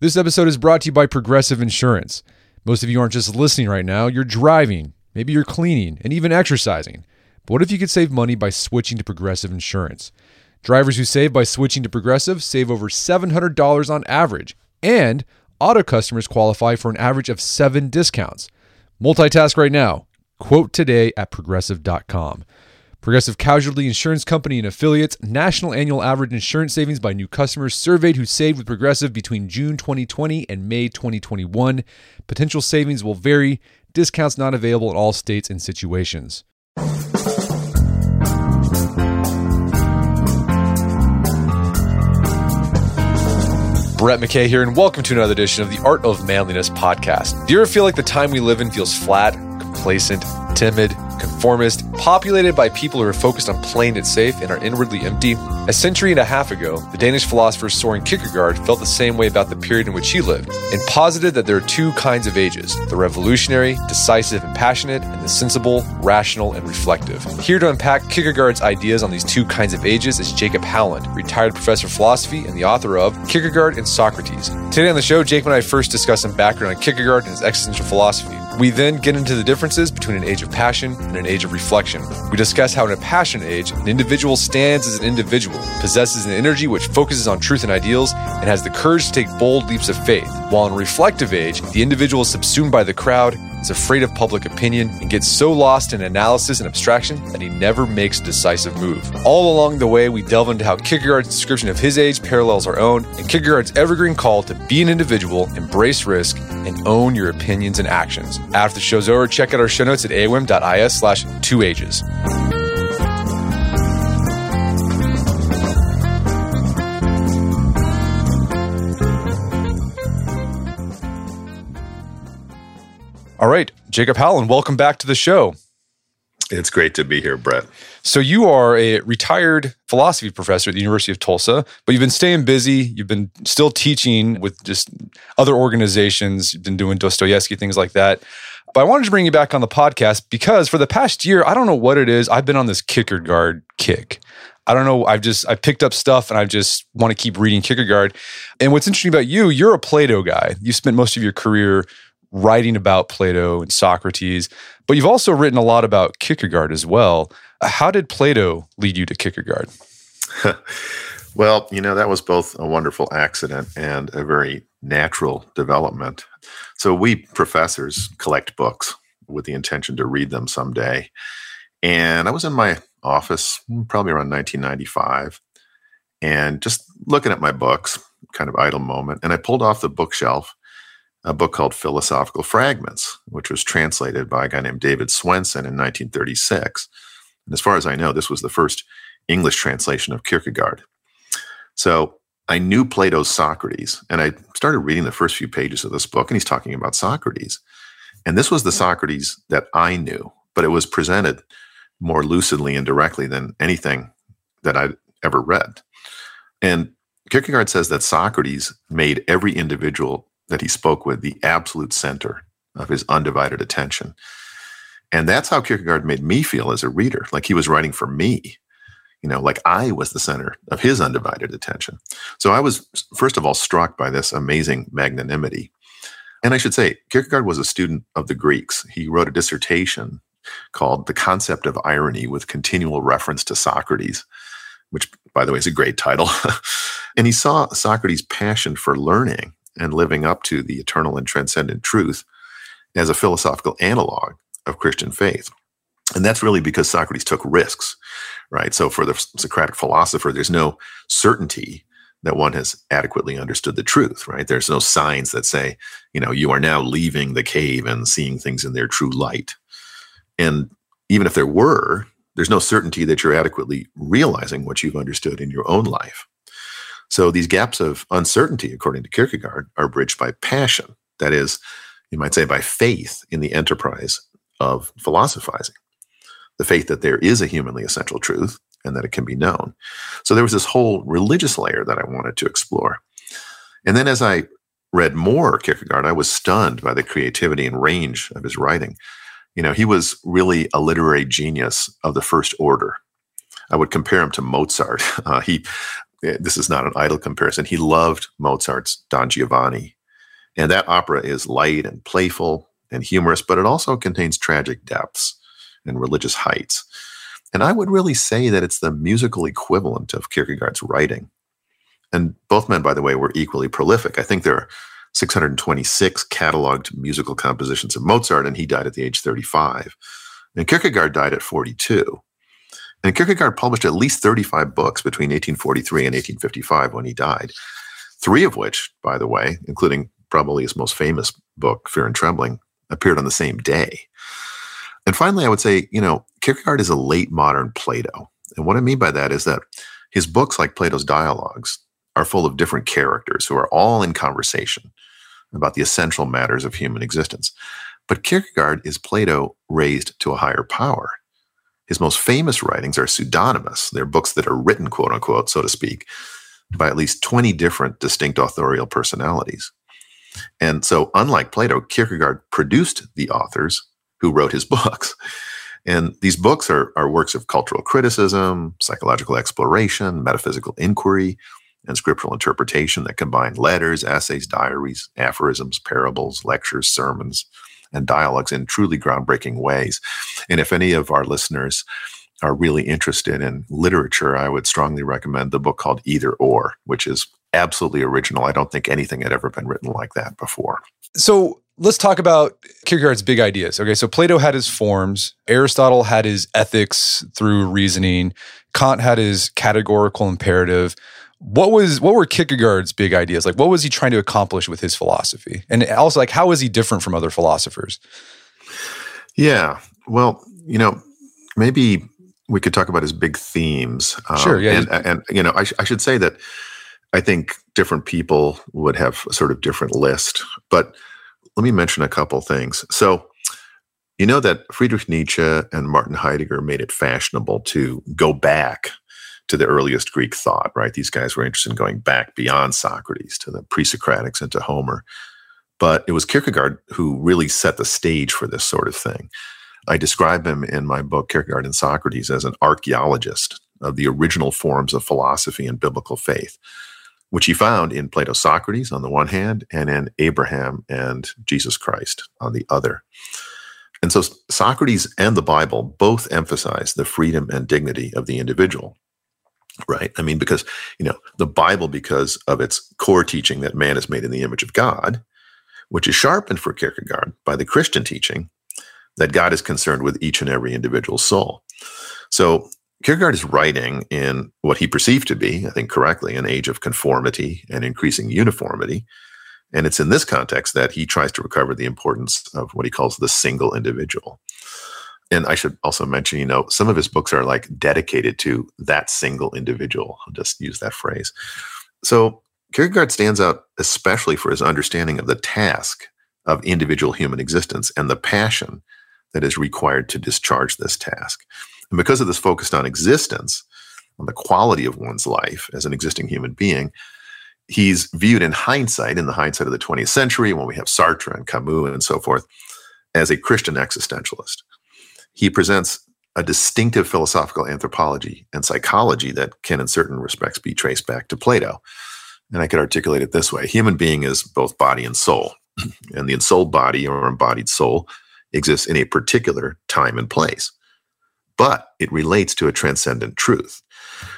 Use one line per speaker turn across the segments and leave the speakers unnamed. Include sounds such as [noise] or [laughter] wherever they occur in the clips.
This episode is brought to you by Progressive Insurance. Most of you aren't just listening right now, you're driving, maybe you're cleaning, and even exercising. But what if you could save money by switching to Progressive Insurance? Drivers who save by switching to Progressive save over $700 on average, and auto customers qualify for an average of seven discounts. Multitask right now. Quote today at progressive.com. Progressive Casualty Insurance Company and affiliates national annual average insurance savings by new customers surveyed who saved with Progressive between June 2020 and May 2021. Potential savings will vary. Discounts not available in all states and situations. Brett McKay here, and welcome to another edition of the Art of Manliness podcast. Do you ever feel like the time we live in feels flat, complacent, timid, conformist, populated by people who are focused on playing it safe and are inwardly empty. A century and a half ago, the Danish philosopher Soren Kierkegaard felt the same way about the period in which he lived and posited that there are two kinds of ages the revolutionary, decisive, and passionate, and the sensible, rational, and reflective. Here to unpack Kierkegaard's ideas on these two kinds of ages is Jacob Howland, retired professor of philosophy and the author of Kierkegaard and Socrates. Today on the show, Jake and I first discuss some background on Kierkegaard and his existential philosophy. We then get into the differences between an age of passion and an age of reflection. We discuss how in a passionate age, an individual stands as an individual, possesses an energy which focuses on truth and ideals, and has the courage to take bold leaps of faith. While in a reflective age, the individual is subsumed by the crowd, is afraid of public opinion, and gets so lost in analysis and abstraction that he never makes a decisive move. All along the way, we delve into how Kierkegaard's description of his age parallels our own, and Kierkegaard's evergreen call to be an individual, embrace risk, and own your opinions and actions. After the show's over, check out our show notes at aom.is slash two ages. All right, Jacob Howland, welcome back to the show.
It's great to be here, Brett.
So you are a retired philosophy professor at the University of Tulsa, but you've been staying busy. You've been still teaching with just other organizations. You've been doing Dostoevsky, things like that. But I wanted to bring you back on the podcast because for the past year, I don't know what it is. I've been on this Kierkegaard kick. I don't know. I've just I picked up stuff and I just want to keep reading Kierkegaard. And what's interesting about you, you're a Plato guy. You spent most of your career writing about Plato and Socrates, but you've also written a lot about Kierkegaard as well. How did Plato lead you to Kierkegaard? [laughs]
well, you know, that was both a wonderful accident and a very natural development. So, we professors collect books with the intention to read them someday. And I was in my office probably around 1995 and just looking at my books, kind of idle moment. And I pulled off the bookshelf a book called Philosophical Fragments, which was translated by a guy named David Swenson in 1936. And as far as I know, this was the first English translation of Kierkegaard. So I knew Plato's Socrates, and I started reading the first few pages of this book, and he's talking about Socrates. And this was the Socrates that I knew, but it was presented more lucidly and directly than anything that I'd ever read. And Kierkegaard says that Socrates made every individual that he spoke with the absolute center of his undivided attention. And that's how Kierkegaard made me feel as a reader, like he was writing for me, you know, like I was the center of his undivided attention. So I was, first of all, struck by this amazing magnanimity. And I should say, Kierkegaard was a student of the Greeks. He wrote a dissertation called The Concept of Irony with Continual Reference to Socrates, which, by the way, is a great title. [laughs] and he saw Socrates' passion for learning and living up to the eternal and transcendent truth as a philosophical analog of Christian faith. And that's really because Socrates took risks, right? So for the Socratic philosopher, there's no certainty that one has adequately understood the truth, right? There's no signs that say, you know, you are now leaving the cave and seeing things in their true light. And even if there were, there's no certainty that you're adequately realizing what you've understood in your own life. So these gaps of uncertainty, according to Kierkegaard, are bridged by passion. That is, you might say by faith in the enterprise of philosophizing, the faith that there is a humanly essential truth and that it can be known. So there was this whole religious layer that I wanted to explore. And then as I read more Kierkegaard, I was stunned by the creativity and range of his writing. You know, he was really a literary genius of the first order. I would compare him to Mozart. [laughs] Uh, he Eh, this is not an idle comparison. He loved Mozart's Don Giovanni. And that opera is light and playful and humorous, but it also contains tragic depths and religious heights. And I would really say that it's the musical equivalent of Kierkegaard's writing. And both men, by the way, were equally prolific. I think there are 626 cataloged musical compositions of Mozart, and he died at the age 35. And Kierkegaard died at 42. And Kierkegaard published at least 35 books between 1843 and 1855 when he died. Three of which, by the way, including probably his most famous book, Fear and Trembling, appeared on the same day. And finally, I would say, you know, Kierkegaard is a late modern Plato. And what I mean by that is that his books, like Plato's dialogues, are full of different characters who are all in conversation about the essential matters of human existence. But Kierkegaard is Plato raised to a higher power. His most famous writings are pseudonymous. They're books that are written, quote unquote, so to speak, by at least 20 different distinct authorial personalities. And so, unlike Plato, Kierkegaard produced the authors who wrote his [laughs] books. And these books are, are works of cultural criticism, psychological exploration, metaphysical inquiry, and scriptural interpretation that combine letters, essays, diaries, aphorisms, parables, lectures, sermons, and dialogues in truly groundbreaking ways. And if any of our listeners are really interested in literature, I would strongly recommend the book called Either Or, which is absolutely original. I don't think anything had ever been written like that before.
So let's talk about Kierkegaard's big ideas. Okay, so Plato had his forms, Aristotle had his ethics through reasoning, Kant had his categorical imperative. What was what were Kierkegaard's big ideas? Like what was he trying to accomplish with his philosophy? And also like how is he different from other philosophers?
Yeah. Well, you know, maybe we could talk about his big themes.
Um, sure. Yeah.
And, and you know, I, sh- I should say that I think different people would have a sort of different list, but let me mention a couple things. So, you know that Friedrich Nietzsche and Martin Heidegger made it fashionable to go back to the earliest Greek thought, right? These guys were interested in going back beyond Socrates to the pre Socratics and to Homer. But it was Kierkegaard who really set the stage for this sort of thing. I describe him in my book, Kierkegaard and Socrates, as an archaeologist of the original forms of philosophy and biblical faith which he found in Plato's Socrates on the one hand and in Abraham and Jesus Christ on the other. And so Socrates and the Bible both emphasize the freedom and dignity of the individual. Right? I mean, because, you know, the Bible, because of its core teaching that man is made in the image of God, which is sharpened for Kierkegaard by the Christian teaching that God is concerned with each and every individual soul. So Kierkegaard is writing in what he perceived to be, I think correctly, an age of conformity and increasing uniformity. And it's in this context that he tries to recover the importance of what he calls the single individual. And I should also mention, you know, some of his books are like dedicated to that single individual. I'll just use that phrase. So Kierkegaard stands out especially for his understanding of the task of individual human existence and the passion that is required to discharge this task. And because of this focus on existence, on the quality of one's life as an existing human being, he's viewed in hindsight, in the hindsight of the 20th century, when we have Sartre and Camus and so forth, as a Christian existentialist. He presents a distinctive philosophical anthropology and psychology that can, in certain respects, be traced back to Plato. And I could articulate it this way human being is both body and soul. [clears throat] and the ensouled body or embodied soul exists in a particular time and place but it relates to a transcendent truth.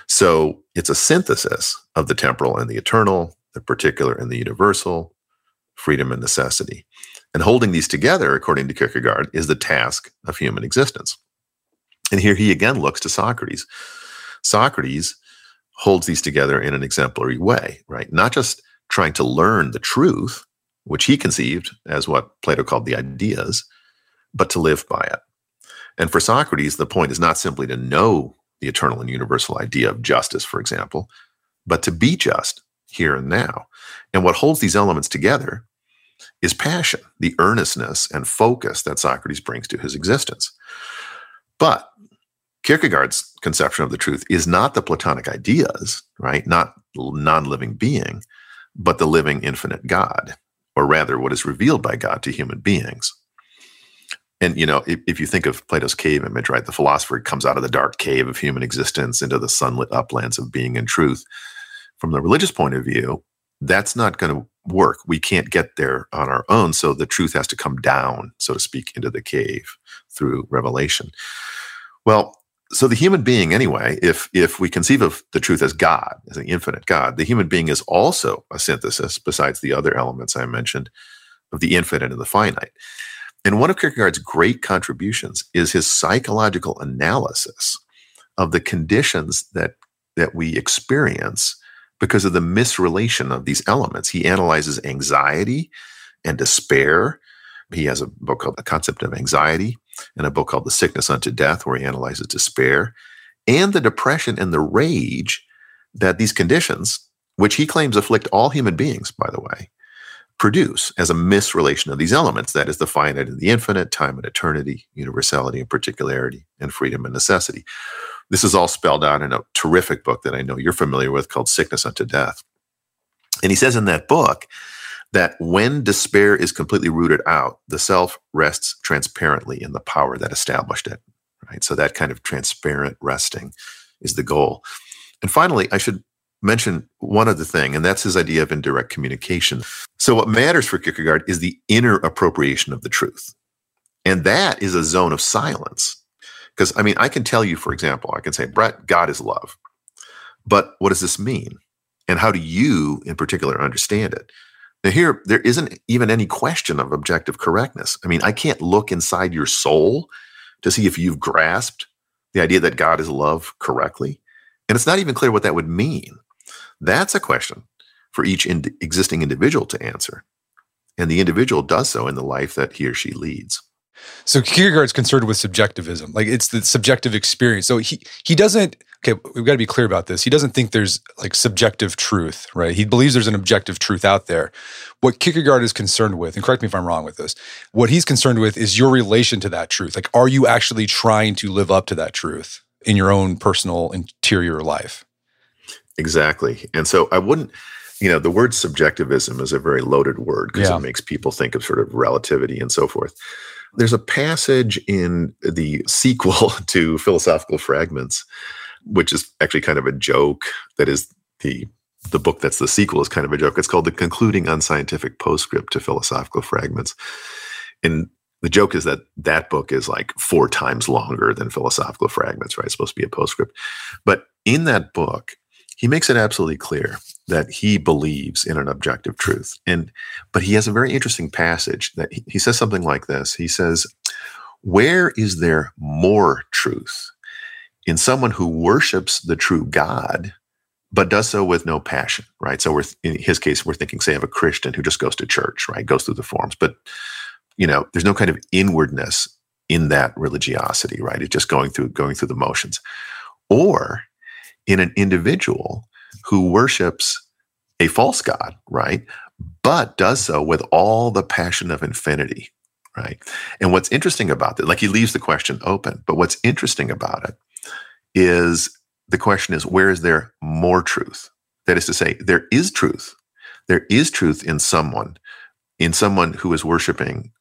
So it's a synthesis of the temporal and the eternal, the particular and the universal, freedom and necessity. And holding these together, according to Kierkegaard, is the task of human existence. And here he again looks to Socrates. Socrates holds these together in an exemplary way, right? Not just trying to learn the truth, which he conceived as what Plato called the ideas, but to live by it. And for Socrates, the point is not simply to know the eternal and universal idea of justice, for example, but to be just here and now. And what holds these elements together is passion, the earnestness and focus that Socrates brings to his existence. But Kierkegaard's conception of the truth is not the Platonic ideas, right? Not non living being, but the living infinite God, or rather, what is revealed by God to human beings. And you know, if, if, you think of Plato's cave image, right, the philosopher comes out of the dark cave of human existence into the sunlit uplands of being and truth. from the religious point of view, that's not going to work. We can't get there on our own. So the truth has to come down, so to speak, into the cave through revelation. Well, so the human being, anyway, if if we conceive of the truth as God, as an infinite God, the human being is also a synthesis, besides the other elements I mentioned, of the infinite and the finite. And one of Kierkegaard's great contributions is his psychological analysis of the conditions that that we experience because of the misrelation of these elements. He analyzes anxiety and despair. He has a book called The Concept of Anxiety and a book called The Sickness Unto Death, where he analyzes despair and the depression and the rage that these conditions, which he claims afflict all human beings, by the way, produce as a misrelation of these elements that is the finite and the infinite time and eternity universality and particularity and freedom and necessity this is all spelled out in a terrific book that i know you're familiar with called sickness unto death and he says in that book that when despair is completely rooted out the self rests transparently in the power that established it right so that kind of transparent resting is the goal and finally i should mention one other thing, and that's his idea of indirect communication. So, what matters for Kierkegaard is the inner appropriation of the truth. And that is a zone of silence. Because, I mean, I can tell you, for example, I can say, Brett, God is love. But what does this mean? And how do you, in particular, understand it? Now, here, there isn't even any question of objective correctness. I mean, I can't look inside your soul to see if you've grasped the idea that God is love correctly. And it's not even clear what that would mean. That's a question for each in- existing individual to answer. And the individual does so in the life that he or she leads.
So Kierkegaard's concerned with subjectivism, like it's the subjective experience. So he he doesn't. Okay, we've got to be clear about this. He doesn't think there's like subjective truth, right? He believes there's an objective truth out there. What Kierkegaard is concerned with, and correct me if I'm wrong with this, what he's concerned with is your relation to that truth. Like, are you actually trying to live up to that truth in your own personal interior life?
Exactly. And so I wouldn't, you know, the word subjectivism is a very loaded word because yeah. it makes people think of sort of relativity and so forth. There's a passage in the sequel [laughs] to Philosophical Fragments, which is actually kind of a joke. That is the the book that's the sequel is kind of a joke. It's called The Concluding Unscientific Postscript to Philosophical Fragments. And the joke is that that book is like four times longer than Philosophical Fragments, right? It's supposed to be a postscript. But in that book, he makes it absolutely clear that he believes in an objective truth. And but he has a very interesting passage that he, he says something like this. He says, "Where is there more truth in someone who worships the true God?" but does so with no passion, right? So we're in his case, we're thinking, say, of a Christian who just goes to church, right? Goes through the forms, but you know, there's no kind of inwardness in that religiosity, right? It's just going through going through the motions. Or in an individual who worships a false God, right? But does so with all the passion of infinity, right? And what's interesting about that, like he leaves the question open, but what's interesting about it is the question is where is there more truth? That is to say, there is truth. There is truth in someone, in someone who is worshiping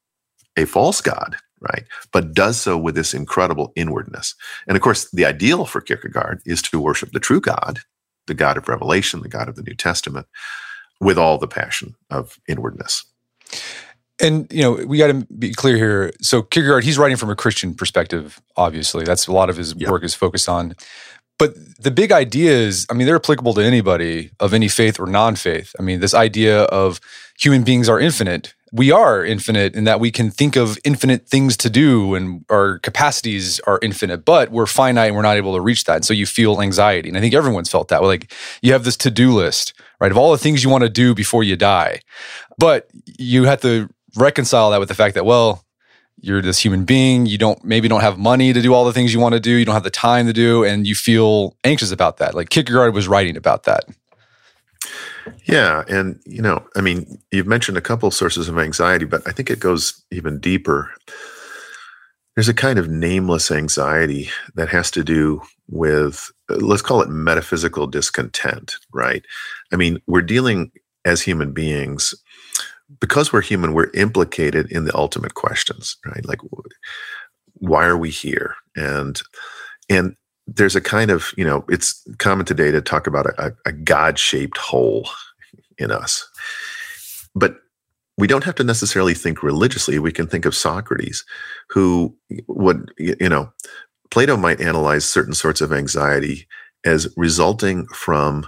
a false God, right? But does so with this incredible inwardness. And of course, the ideal for Kierkegaard is to worship the true God, the God of Revelation, the God of the New Testament, with all the passion of inwardness.
And you know, we got to be clear here. So Kierkegaard, he's writing from a Christian perspective. Obviously, that's a lot of his yep. work is focused on. But the big ideas, I mean, they're applicable to anybody of any faith or non-faith. I mean, this idea of human beings are infinite we are infinite in that we can think of infinite things to do and our capacities are infinite, but we're finite and we're not able to reach that. And so you feel anxiety. And I think everyone's felt that. Like you have this to do list, right, of all the things you want to do before you die. But you have to reconcile that with the fact that, well, you're this human being, you don't maybe don't have money to do all the things you want to do, you don't have the time to do, and you feel anxious about that. Like Kierkegaard was writing about that.
Yeah. And, you know, I mean, you've mentioned a couple sources of anxiety, but I think it goes even deeper. There's a kind of nameless anxiety that has to do with, let's call it metaphysical discontent, right? I mean, we're dealing as human beings, because we're human, we're implicated in the ultimate questions, right? Like, why are we here? And, and there's a kind of, you know, it's common today to talk about a, a God shaped hole in us. But we don't have to necessarily think religiously. We can think of Socrates, who would, you know, Plato might analyze certain sorts of anxiety as resulting from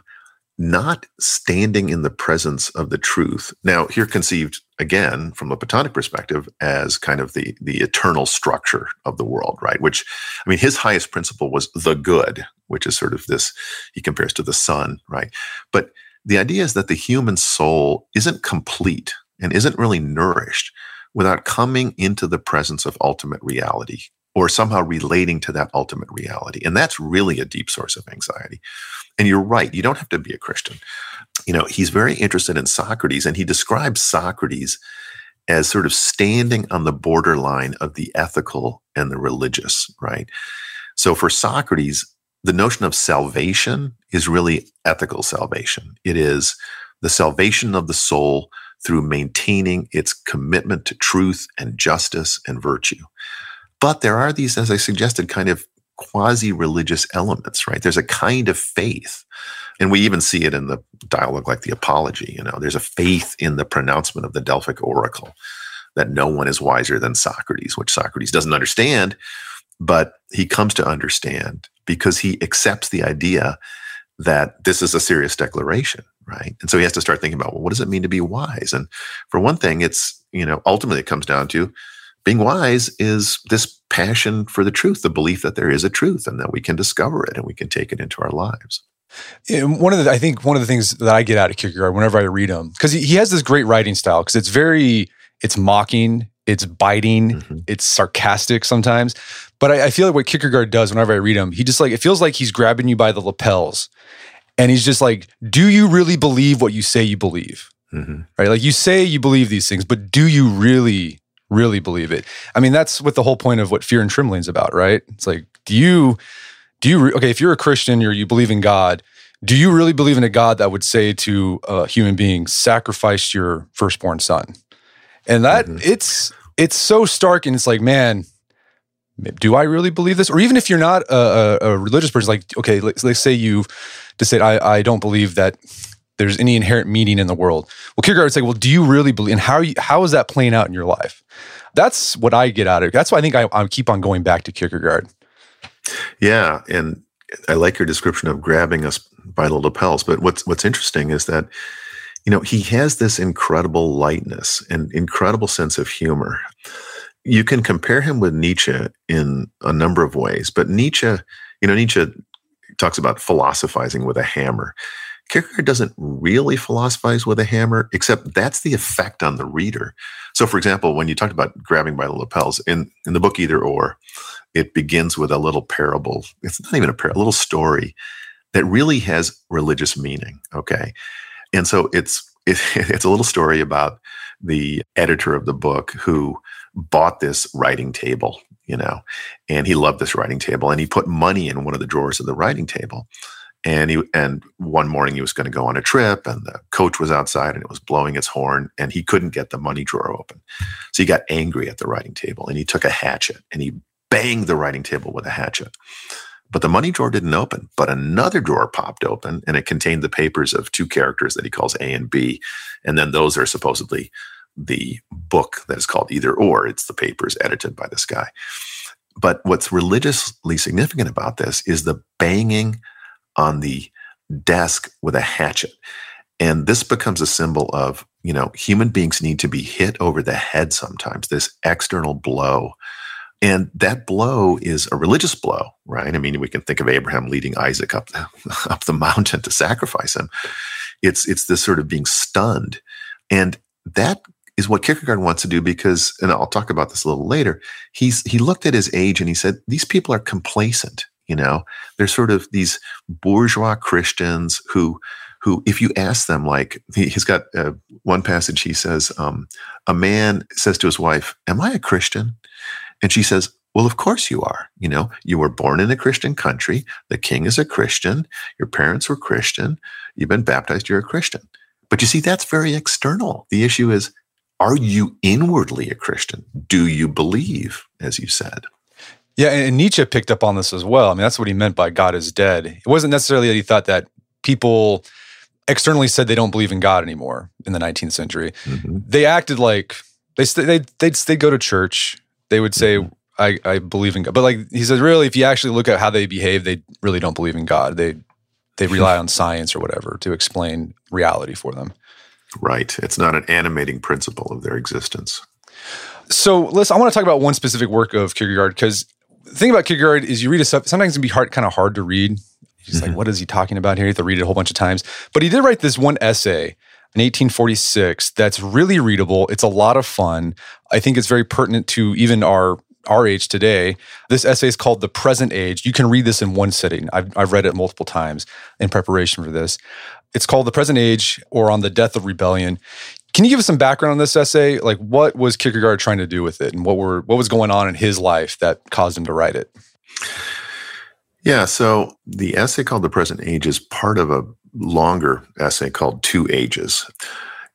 not standing in the presence of the truth. Now, here conceived again from a Platonic perspective as kind of the the eternal structure of the world, right? Which, I mean, his highest principle was the good, which is sort of this. He compares to the sun, right? But the idea is that the human soul isn't complete and isn't really nourished without coming into the presence of ultimate reality or somehow relating to that ultimate reality. And that's really a deep source of anxiety. And you're right, you don't have to be a Christian. You know, he's very interested in Socrates, and he describes Socrates as sort of standing on the borderline of the ethical and the religious, right? So for Socrates, the notion of salvation is really ethical salvation. It is the salvation of the soul through maintaining its commitment to truth and justice and virtue. But there are these, as I suggested, kind of quasi religious elements, right? There's a kind of faith. And we even see it in the dialogue like the Apology. You know, there's a faith in the pronouncement of the Delphic oracle that no one is wiser than Socrates, which Socrates doesn't understand, but he comes to understand because he accepts the idea that this is a serious declaration, right? And so he has to start thinking about, well, what does it mean to be wise? And for one thing, it's, you know, ultimately it comes down to being wise is this passion for the truth, the belief that there is a truth and that we can discover it and we can take it into our lives.
And one of the, I think one of the things that I get out of Kierkegaard whenever I read him, because he, has this great writing style, because it's very, it's mocking, it's biting, mm-hmm. it's sarcastic sometimes. But I, I, feel like what Kierkegaard does whenever I read him, he just like, it feels like he's grabbing you by the lapels. And he's just like, do you really believe what you say you believe? Mm-hmm. Right? Like you say you believe these things, but do you really really believe it. I mean, that's what the whole point of what fear and trembling is about, right? It's like, do you, do you, okay, if you're a Christian or you believe in God, do you really believe in a God that would say to a human being, sacrifice your firstborn son? And that mm-hmm. it's, it's so stark and it's like, man, do I really believe this? Or even if you're not a, a, a religious person, like, okay, let's, let's say you just say, I, I don't believe that there's any inherent meaning in the world. Well, Kierkegaard would say, well, do you really believe? And how you, how is that playing out in your life? That's what I get out of it. That's why I think I, I keep on going back to Kierkegaard.
Yeah, and I like your description of grabbing us by the lapels. But what's what's interesting is that you know he has this incredible lightness and incredible sense of humor. You can compare him with Nietzsche in a number of ways, but Nietzsche, you know, Nietzsche talks about philosophizing with a hammer. Kierkegaard doesn't really philosophize with a hammer, except that's the effect on the reader. So, for example, when you talked about grabbing by the lapels in, in the book Either or, it begins with a little parable. It's not even a parable, a little story that really has religious meaning. Okay. And so it's it, [laughs] it's a little story about the editor of the book who bought this writing table, you know, and he loved this writing table and he put money in one of the drawers of the writing table and he and one morning he was going to go on a trip and the coach was outside and it was blowing its horn and he couldn't get the money drawer open. So he got angry at the writing table and he took a hatchet and he banged the writing table with a hatchet. But the money drawer didn't open but another drawer popped open and it contained the papers of two characters that he calls a and b and then those are supposedly the book that is called either or. It's the papers edited by this guy. But what's religiously significant about this is the banging on the desk with a hatchet. And this becomes a symbol of, you know, human beings need to be hit over the head sometimes, this external blow. And that blow is a religious blow, right? I mean, we can think of Abraham leading Isaac up the, [laughs] up the mountain to sacrifice him. It's it's this sort of being stunned. And that is what Kierkegaard wants to do because, and I'll talk about this a little later, he's he looked at his age and he said, these people are complacent. You know, they're sort of these bourgeois Christians who, who, if you ask them, like he, has got uh, one passage, he says, um, a man says to his wife, "Am I a Christian?" And she says, well, of course you are. You know, you were born in a Christian country. The king is a Christian. Your parents were Christian. You've been baptized. You're a Christian. But you see, that's very external. The issue is, are you inwardly a Christian? Do you believe, as you said?
Yeah, and Nietzsche picked up on this as well. I mean, that's what he meant by God is dead. It wasn't necessarily that he thought that people externally said they don't believe in God anymore in the 19th century. Mm-hmm. They acted like they they they'd, they'd go to church. They would say, mm-hmm. I, "I believe in God," but like he says, really, if you actually look at how they behave, they really don't believe in God. They they rely on science or whatever to explain reality for them.
Right. It's not an animating principle of their existence.
So, listen, I want to talk about one specific work of Kierkegaard because the thing about Kierkegaard is you read a stuff, sometimes it can be hard, kind of hard to read. He's mm-hmm. like, what is he talking about here? You have to read it a whole bunch of times. But he did write this one essay in 1846 that's really readable. It's a lot of fun. I think it's very pertinent to even our our age today. This essay is called The Present Age. You can read this in one sitting. I've, I've read it multiple times in preparation for this. It's called The Present Age or On the Death of Rebellion. Can you give us some background on this essay? Like what was Kierkegaard trying to do with it and what were what was going on in his life that caused him to write it?
Yeah, so the essay called The Present Age is part of a longer essay called Two Ages.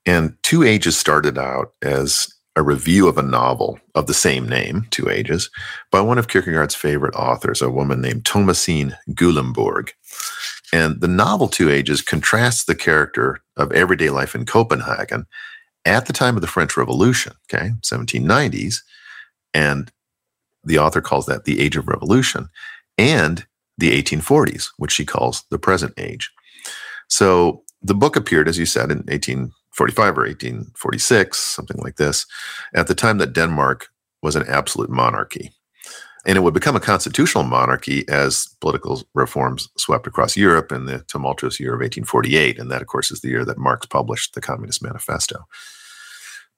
And Two Ages started out as a review of a novel of the same name, Two Ages, by one of Kierkegaard's favorite authors, a woman named Thomasine Gyllembourg. And the novel Two Ages contrasts the character of everyday life in Copenhagen at the time of the French Revolution, okay, 1790s. And the author calls that the age of revolution, and the 1840s, which she calls the present age. So the book appeared, as you said, in 1845 or 1846, something like this, at the time that Denmark was an absolute monarchy. And it would become a constitutional monarchy as political reforms swept across Europe in the tumultuous year of 1848. And that, of course, is the year that Marx published the Communist Manifesto.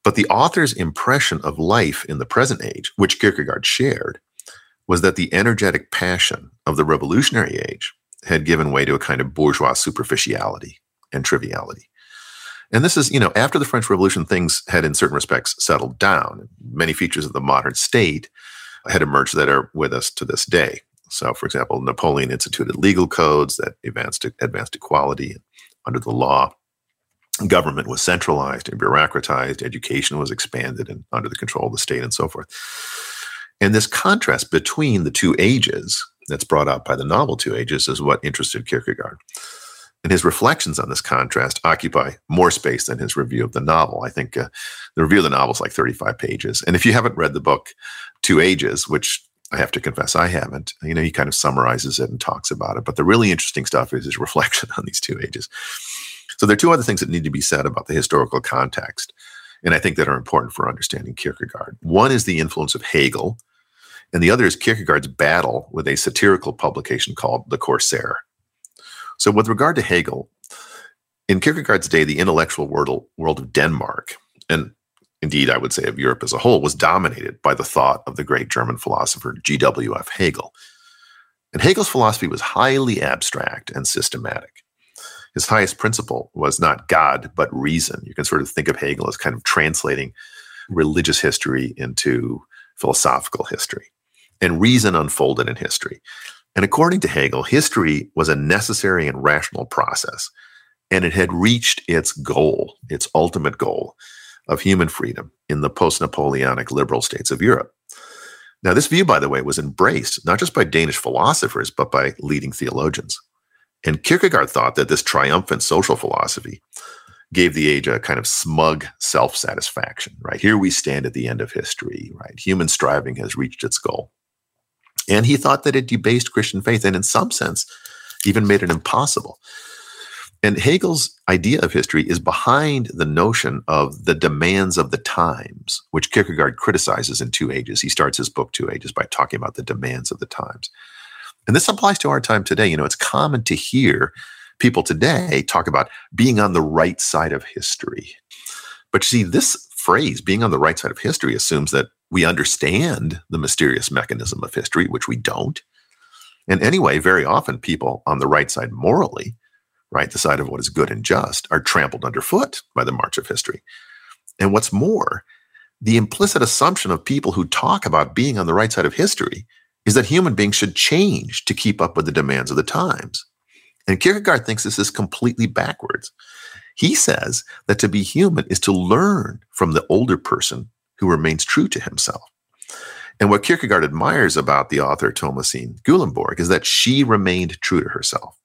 But the author's impression of life in the present age, which Kierkegaard shared, was that the energetic passion of the revolutionary age had given way to a kind of bourgeois superficiality and triviality. And this is, you know, after the French Revolution, things had in certain respects settled down. Many features of the modern state had emerged that are with us to this day. So, for example, Napoleon instituted legal codes that advanced, advanced equality under the law. Government was centralized and bureaucratized. Education was expanded and under the control of the state and so forth. And this contrast between the two ages that's brought out by the novel Two Ages is what interested Kierkegaard. And his reflections on this contrast occupy more space than his review of the novel. I think uh, the review of the novel is like 35 pages. And if you haven't read the book Two Ages, which I have to confess I haven't, you know, he kind of summarizes it and talks about it. But the really interesting stuff is his [laughs] reflection on these two ages. So there are two other things that need to be said about the historical context, and I think that are important for understanding Kierkegaard. One is the influence of Hegel, and the other is Kierkegaard's battle with a satirical publication called The Corsair. So, with regard to Hegel, in Kierkegaard's day, the intellectual world, of Denmark, and indeed I would say of Europe as a whole, was dominated by the thought of the great German philosopher G.W.F. Hegel. And Hegel's philosophy was highly abstract and systematic. His highest principle was not God, but reason. You can sort of think of Hegel as kind of translating religious history into philosophical history. And reason unfolded in history. And according to Hegel, history was a necessary and rational process, and it had reached its goal, its ultimate goal of human freedom in the post Napoleonic liberal states of Europe. Now, this view, by the way, was embraced not just by Danish philosophers, but by leading theologians. And Kierkegaard thought that this triumphant social philosophy gave the age a kind of smug self satisfaction, right? Here we stand at the end of history, right? Human striving has reached its goal. And he thought that it debased Christian faith and, in some sense, even made it impossible. And Hegel's idea of history is behind the notion of the demands of the times, which Kierkegaard criticizes in Two Ages. He starts his book, Two Ages, by talking about the demands of the times. And this applies to our time today. You know, it's common to hear people today talk about being on the right side of history. But you see, this phrase, being on the right side of history, assumes that we understand the mysterious mechanism of history, which we don't. And anyway, very often people on the right side morally, right, the side of what is good and just, are trampled underfoot by the march of history. And what's more, the implicit assumption of people who talk about being on the right side of history is that human beings should change to keep up with the demands of the times. And Kierkegaard thinks this is completely backwards. He says that to be human is to learn from the older person who remains true to himself. And what Kierkegaard admires about the author Thomasine Gyllembourg is that she remained true to herself.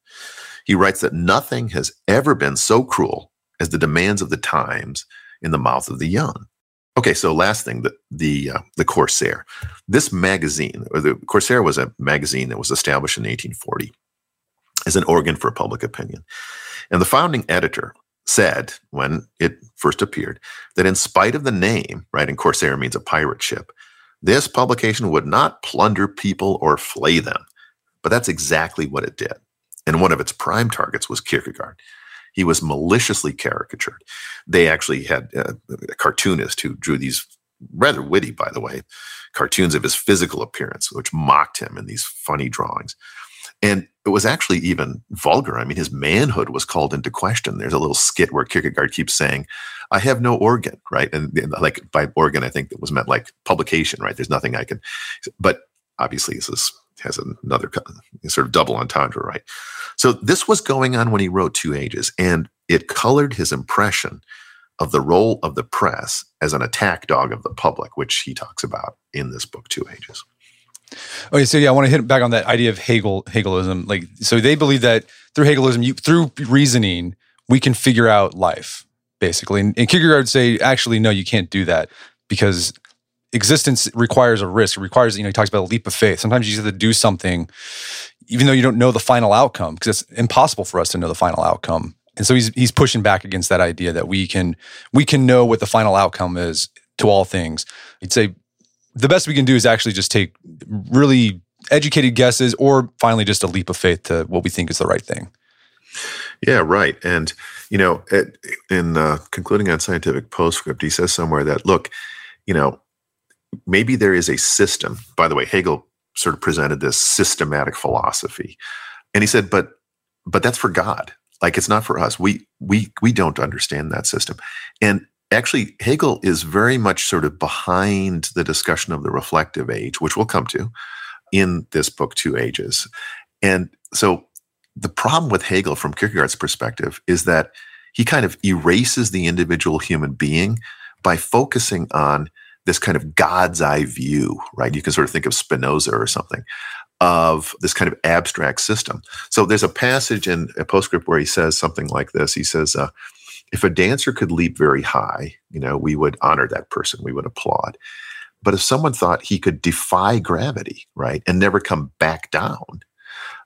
He writes that nothing has ever been so cruel as the demands of the times in the mouth of the young. Okay, so last thing, the the uh, the Corsair. This magazine, or the Corsair, was a magazine that was established in 1840 as an organ for public opinion, and the founding editor said when it first appeared that in spite of the name, right, and Corsair means a pirate ship, this publication would not plunder people or flay them, but that's exactly what it did, and one of its prime targets was Kierkegaard. He was maliciously caricatured. They actually had a, a cartoonist who drew these rather witty, by the way, cartoons of his physical appearance, which mocked him in these funny drawings. And it was actually even vulgar. I mean, his manhood was called into question. There's a little skit where Kierkegaard keeps saying, I have no organ, right? And like by organ, I think it was meant like publication, right? There's nothing I can, but obviously this is has another sort of double entendre, right? So this was going on when he wrote Two Ages, and it colored his impression of the role of the press as an attack dog of the public, which he talks about in this book, Two Ages.
Okay, so yeah, I want to hit back on that idea of Hegel, Hegelism. Like, so they believe that through Hegelism, you, through reasoning, we can figure out life, basically. And, and Kierkegaard would say, actually, no, you can't do that because existence requires a risk. It requires, you know, he talks about a leap of faith. Sometimes you have to do something, even though you don't know the final outcome, because it's impossible for us to know the final outcome. And so he's he's pushing back against that idea that we can we can know what the final outcome is to all things. He'd say the best we can do is actually just take really educated guesses or finally just a leap of faith to what we think is the right thing.
Yeah, right. And you know, in uh, Concluding Unscientific Postscript, he says somewhere that look, you know, maybe there is a system. By the way, Hegel sort of presented this systematic philosophy. And he said, but but that's for God. Like it's not for us. We we we don't understand that system. And actually Hegel is very much sort of behind the discussion of the reflective age, which we'll come to in this book Two Ages. And so the problem with Hegel from Kierkegaard's perspective is that he kind of erases the individual human being by focusing on this kind of God's eye view, right? You can sort of think of Spinoza or something of this kind of abstract system. So there's a passage in a postscript where he says something like this. He says, uh, if a dancer could leap very high, you know, we would honor that person, we would applaud. But if someone thought he could defy gravity, right, and never come back down,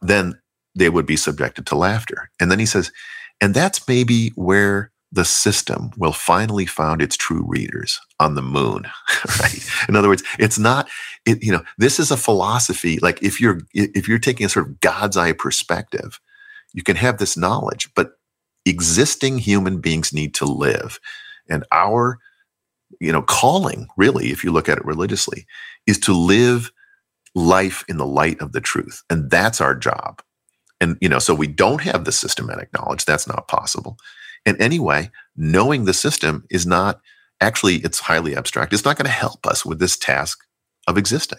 then they would be subjected to laughter. And then he says, and that's maybe where the system will finally found its true readers on the moon [laughs] right in other words it's not it, you know this is a philosophy like if you're if you're taking a sort of god's eye perspective you can have this knowledge but existing human beings need to live and our you know calling really if you look at it religiously is to live life in the light of the truth and that's our job and you know so we don't have the systematic knowledge that's not possible and anyway, knowing the system is not actually, it's highly abstract. It's not going to help us with this task of existing.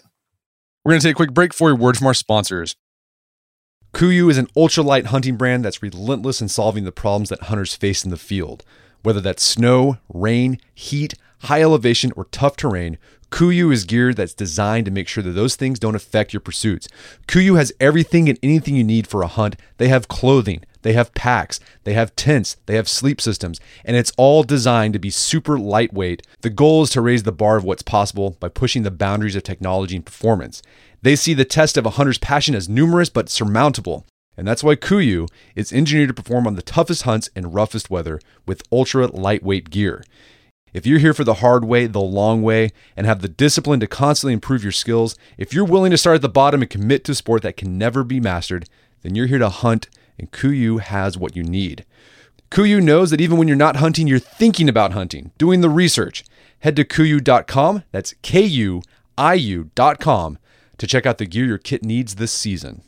We're going to take a quick break for a word from our sponsors. KUIU is an ultralight hunting brand that's relentless in solving the problems that hunters face in the field. Whether that's snow, rain, heat, high elevation, or tough terrain, KUIU is gear that's designed to make sure that those things don't affect your pursuits. KUIU has everything and anything you need for a hunt. They have clothing, they have packs, they have tents, they have sleep systems, and it's all designed to be super lightweight. The goal is to raise the bar of what's possible by pushing the boundaries of technology and performance. They see the test of a hunter's passion as numerous but surmountable. And that's why KUIU is engineered to perform on the toughest hunts and roughest weather with ultra lightweight gear. If you're here for the hard way, the long way, and have the discipline to constantly improve your skills, if you're willing to start at the bottom and commit to a sport that can never be mastered, then you're here to hunt, and KUIU has what you need. KUIU knows that even when you're not hunting, you're thinking about hunting, doing the research. Head to kuiu.com, that's K U I U.com, to check out the gear your kit needs this season.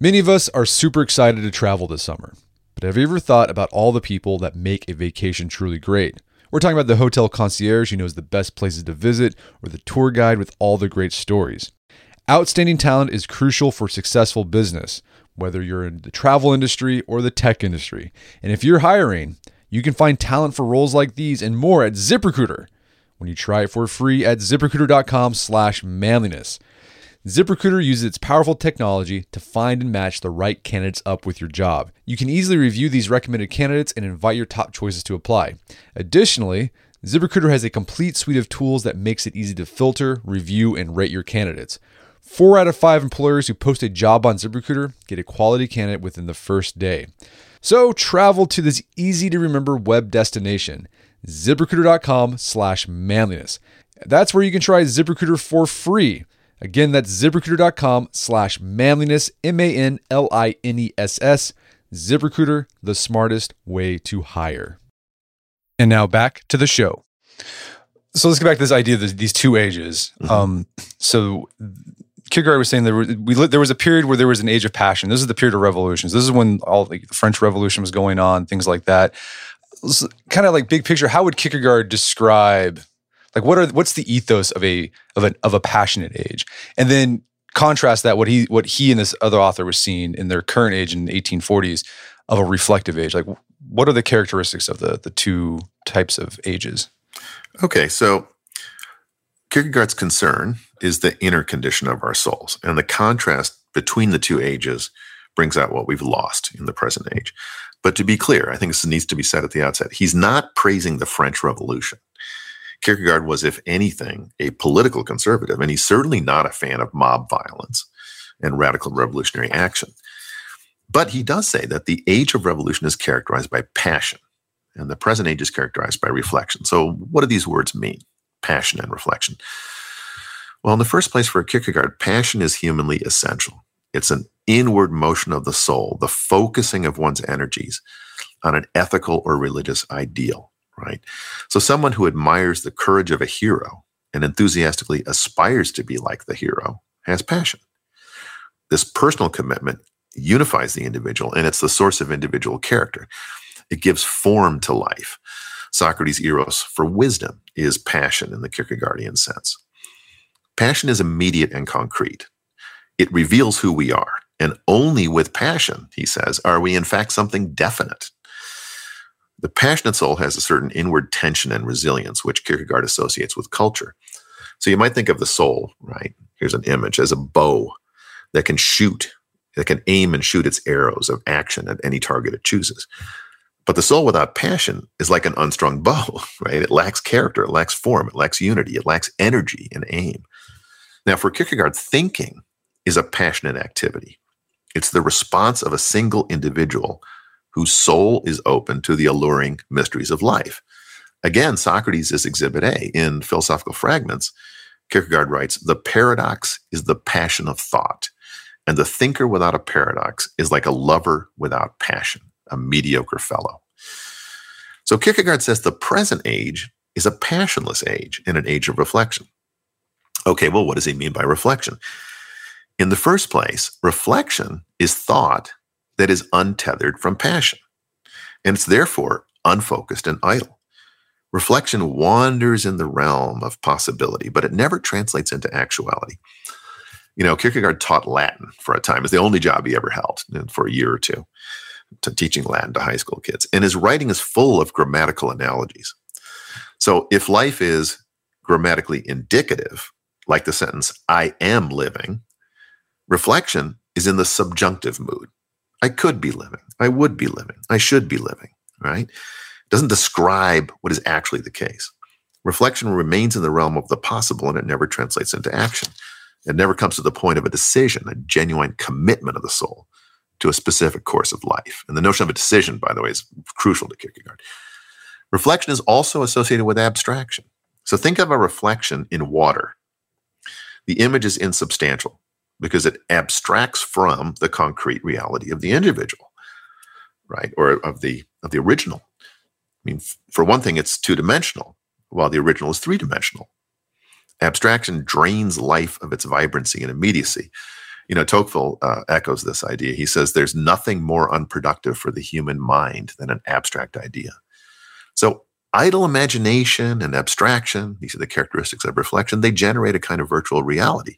Many of us are super excited to travel this summer, but have you ever thought about all the people that make a vacation truly great? We're talking about the hotel concierge who knows the best places to visit, or the tour guide with all the great stories. Outstanding talent is crucial for successful business, whether you're in the travel industry or the tech industry. And if you're hiring, you can find talent for roles like these and more at ZipRecruiter. when you try it for free at ziprecruiter.com slash manliness. ZipRecruiter uses its powerful technology to find and match the right candidates up with your job. You can easily review these recommended candidates and invite your top choices to apply. Additionally, ZipRecruiter has a complete suite of tools that makes it easy to filter, review, and rate your candidates. Four out of five employers who post a job on ZipRecruiter get a quality candidate within the first day. So travel to this easy to remember web destination, ziprecruiter.com slash manliness. That's where you can try ZipRecruiter for free. Again, that's ziprecruiter.com slash manliness, M A N L I N E S S. ZipRecruiter, the smartest way to hire. And now back to the show. So let's get back to this idea of these two ages. Mm-hmm. Um, so Kierkegaard was saying there was, we, there was a period where there was an age of passion. This is the period of revolutions. This is when all like, the French Revolution was going on, things like that. Kind of like big picture, how would Kierkegaard describe like what are what's the ethos of a of a of a passionate age? And then contrast that what he what he and this other author was seeing in their current age in the 1840s of a reflective age. Like what are the characteristics of the the two types of ages?
Okay, so Kierkegaard's concern is the inner condition of our souls, and the contrast between the two ages brings out what we've lost in the present age. But to be clear, I think this needs to be said at the outset. He's not praising the French Revolution. Kierkegaard was, if anything, a political conservative, and he's certainly not a fan of mob violence and radical revolutionary action. But he does say that the age of revolution is characterized by passion, and the present age is characterized by reflection. So, what do these words mean? Passion and reflection. Well, in the first place, for a Kierkegaard, passion is humanly essential. It's an inward motion of the soul, the focusing of one's energies on an ethical or religious ideal right? So someone who admires the courage of a hero and enthusiastically aspires to be like the hero has passion. This personal commitment unifies the individual and it's the source of individual character. It gives form to life. Socrates' eros for wisdom is passion in the Kierkegaardian sense. Passion is immediate and concrete. It reveals who we are. And only with passion, he says, are we in fact something definite the passionate soul has a certain inward tension and resilience, which Kierkegaard associates with culture. So you might think of the soul, right? Here's an image as a bow that can shoot, that can aim and shoot its arrows of action at any target it chooses. But the soul without passion is like an unstrung bow, [laughs] right? It lacks character, it lacks form, it lacks unity, it lacks energy and aim. Now, for Kierkegaard, thinking is a passionate activity. It's the response of a single individual whose soul is open to the alluring mysteries of life. Again, Socrates is exhibit A. In Philosophical Fragments, Kierkegaard writes The paradox is the passion of thought, and the thinker without a paradox is like a lover without passion, a mediocre fellow. So Kierkegaard says the present age is a passionless age and an age of reflection. Okay, well, what does he mean by reflection? In the first place, reflection is thought that is untethered from passion. And it's therefore unfocused and idle. Reflection wanders in the realm of possibility, but it never translates into actuality. You know, Kierkegaard taught Latin for a time. It's the only job he ever held for a year or two, to teaching Latin to high school kids. And his writing is full of grammatical analogies. So if life is grammatically indicative, like the sentence, I am living, reflection is in the subjunctive mood. I could be living. I would be living. I should be living, right? It doesn't describe what is actually the case. Reflection remains in the realm of the possible and it never translates into action. It never comes to the point of a decision, a genuine commitment of the soul to a specific course of life. And the notion of a decision, by the way, is crucial to Kierkegaard. Reflection is also associated with abstraction. So think of a reflection in water. The image is insubstantial because it abstracts from the concrete reality of the individual, right? Or of the of the original. I mean, for one thing, it's two dimensional, while the original is three dimensional. Abstraction drains life of its vibrancy and immediacy. You know, Tocqueville uh, echoes this idea. He says there's nothing more unproductive for the human mind than an abstract idea. So, idle imagination and abstraction, these are the characteristics of reflection, they generate a kind of virtual reality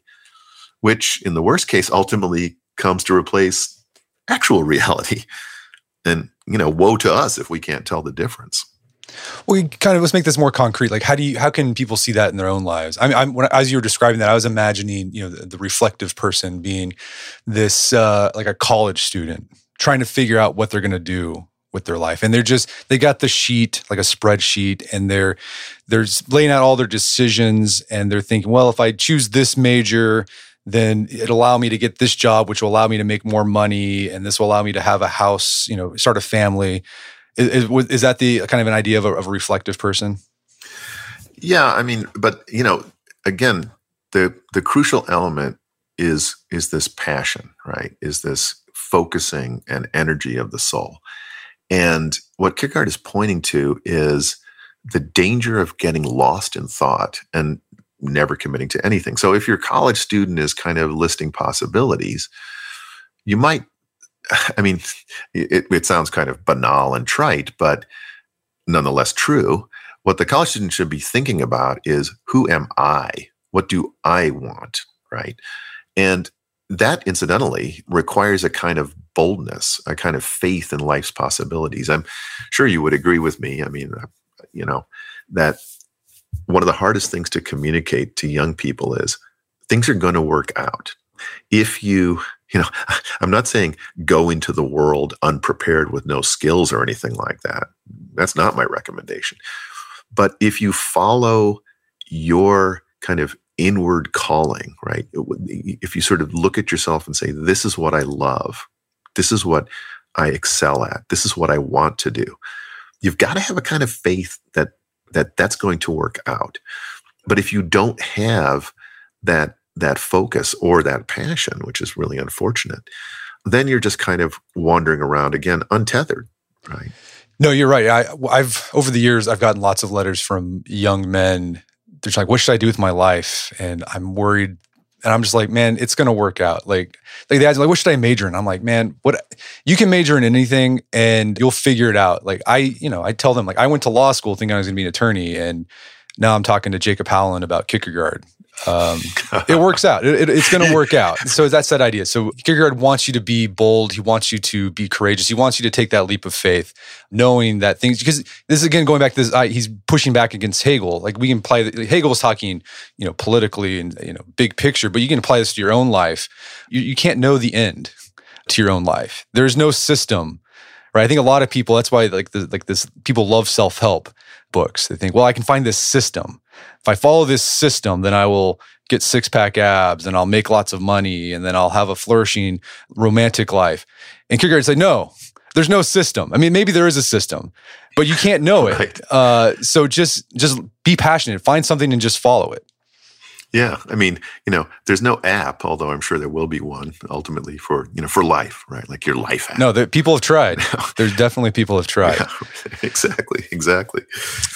which in the worst case ultimately comes to replace actual [laughs] reality. And, you know, woe to us if we can't tell the difference.
Well, kind of let's make this more concrete. Like, how do you, how can people see that in their own lives? I mean, I'm, when, as you were describing that, I was imagining, you know, the, the reflective person being this, uh, like a college student trying to figure out what they're going to do with their life, and they're just they got the sheet like a spreadsheet, and they're they're laying out all their decisions, and they're thinking, well, if I choose this major, then it'll allow me to get this job, which will allow me to make more money, and this will allow me to have a house, you know, start a family is, is, that the kind of an idea of a, of a reflective person?
Yeah, I mean, but you know, again, the the crucial element is is this passion, right? Is this focusing and energy of the soul. And what Kierkegaard is pointing to is the danger of getting lost in thought and never committing to anything. So if your college student is kind of listing possibilities, you might [laughs] I mean, it, it sounds kind of banal and trite, but nonetheless true. What the college student should be thinking about is who am I? What do I want? Right. And that incidentally requires a kind of boldness, a kind of faith in life's possibilities. I'm sure you would agree with me. I mean, uh, you know, that one of the hardest things to communicate to young people is things are going to work out. If you you know, [laughs] I'm not saying go into the world unprepared with no skills or anything like that. That's not my recommendation. But if you follow your kind of inward calling, right? If you sort of look at yourself and say, this is what I love, this is what I excel at, this is what I want to do, you've got to have a kind of faith that that that's going to work out. But if you don't have that that focus or that passion, which is really unfortunate, then you're just kind of wandering around again, untethered, right?
No, you're right. I, I've over the years I've gotten lots of letters from young men. They're like, "What should I do with my life?" And I'm worried. And I'm just like, man, it's gonna work out. Like, like they ask, like, what should I major in? I'm like, man, what you can major in anything and you'll figure it out. Like, I, you know, I tell them, like, I went to law school thinking I was gonna be an attorney, and now I'm talking to Jacob Howland about Kierkegaard um, it works out. It, it, it's going to work out. So that's that idea. So Kierkegaard wants you to be bold. He wants you to be courageous. He wants you to take that leap of faith, knowing that things. Because this is again going back to this. I, he's pushing back against Hegel. Like we can apply. Hegel was talking, you know, politically and you know, big picture, but you can apply this to your own life. You, you can't know the end to your own life. There's no system, right? I think a lot of people. That's why like the, like this. People love self help books. They think, well, I can find this system if I follow this system, then I will get six pack abs and I'll make lots of money and then I'll have a flourishing romantic life. And Kierkegaard said, no, there's no system. I mean, maybe there is a system, but you can't know it. Uh, so just just be passionate, find something and just follow it.
Yeah, I mean, you know, there's no app, although I'm sure there will be one ultimately for you know for life, right? Like your life app.
No, the, people have tried. [laughs] there's definitely people have tried. Yeah, [laughs]
exactly, exactly.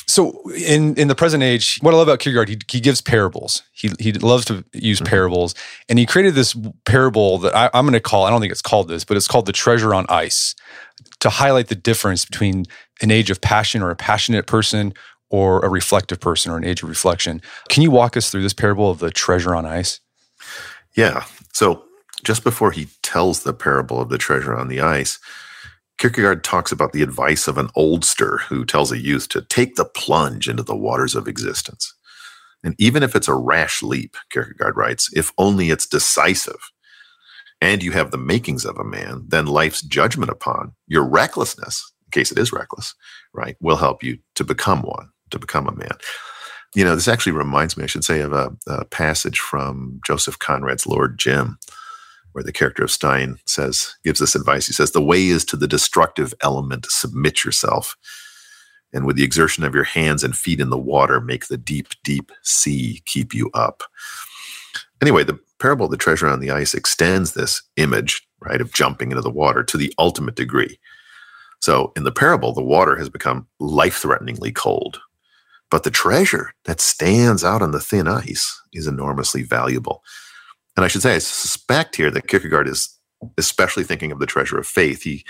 So in in the present age, what I love about Kierkegaard, he, he gives parables. He he loves to use mm-hmm. parables, and he created this parable that I, I'm going to call. I don't think it's called this, but it's called the treasure on ice, to highlight the difference between an age of passion or a passionate person or a reflective person or an age of reflection. Can you walk us through this parable of the treasure on ice?
Yeah. So just before he tells the parable of the treasure on the ice, Kierkegaard talks about the advice of an oldster who tells a youth to take the plunge into the waters of existence. And even if it's a rash leap, Kierkegaard writes, if only it's decisive, and you have the makings of a man, then life's judgment upon your recklessness, in case it is reckless, right, will help you to become one to become a man. You know, this actually reminds me, I should say, of a, a passage from Joseph Conrad's Lord Jim, where the character of Stein says, gives this advice. He says, The way is to the destructive element, submit yourself. And with the exertion of your hands and feet in the water, make the deep, deep sea keep you up. Anyway, the parable of the treasure on the ice extends this image, right, of jumping into the water to the ultimate degree. So in the parable, the water has become life threateningly cold. But the treasure that stands out on the thin ice is enormously valuable. And I should say, I suspect here that Kierkegaard is especially thinking of the treasure of faith. He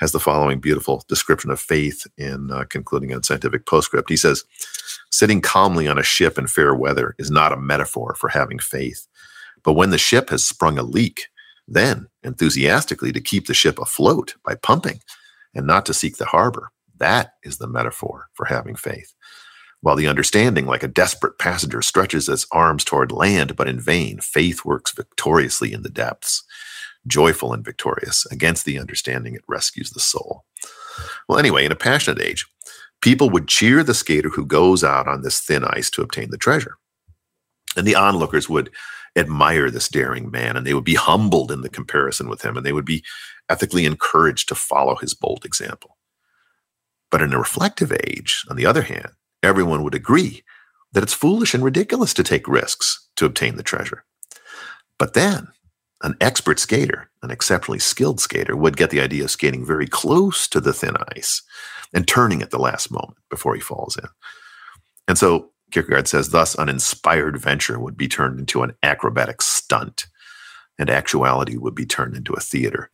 has the following beautiful description of faith in uh, Concluding Unscientific Postscript. He says, Sitting calmly on a ship in fair weather is not a metaphor for having faith. But when the ship has sprung a leak, then enthusiastically to keep the ship afloat by pumping and not to seek the harbor, That is the metaphor for having faith. While the understanding, like a desperate passenger, stretches its arms toward land, but in vain, faith works victoriously in the depths. Joyful and victorious, against the understanding, it rescues the soul. Well, anyway, in a passionate age, people would cheer the skater who goes out on this thin ice to obtain the treasure. And the onlookers would admire this daring man and they would be humbled in the comparison with him and they would be ethically encouraged to follow his bold example. But in a reflective age, on the other hand, everyone would agree that it's foolish and ridiculous to take risks to obtain the treasure. But then, an expert skater, an exceptionally skilled skater, would get the idea of skating very close to the thin ice and turning at the last moment before he falls in. And so Kierkegaard says, thus, an inspired venture would be turned into an acrobatic stunt, and actuality would be turned into a theater.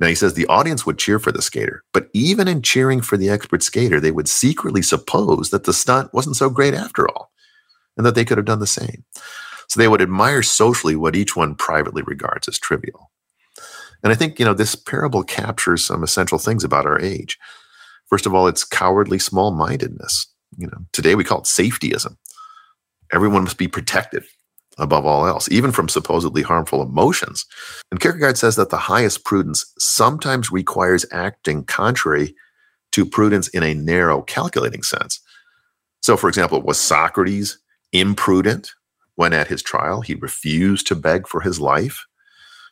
Now, he says the audience would cheer for the skater, but even in cheering for the expert skater, they would secretly suppose that the stunt wasn't so great after all, and that they could have done the same. So they would admire socially what each one privately regards as trivial. And I think, you know, this parable captures some essential things about our age. First of all, it's cowardly small mindedness. You know, today we call it safetyism. Everyone must be protected above all else, even from supposedly harmful emotions. And Kierkegaard says that the highest prudence sometimes requires acting contrary to prudence in a narrow, calculating sense. So, for example, was Socrates imprudent when at his trial he refused to beg for his life,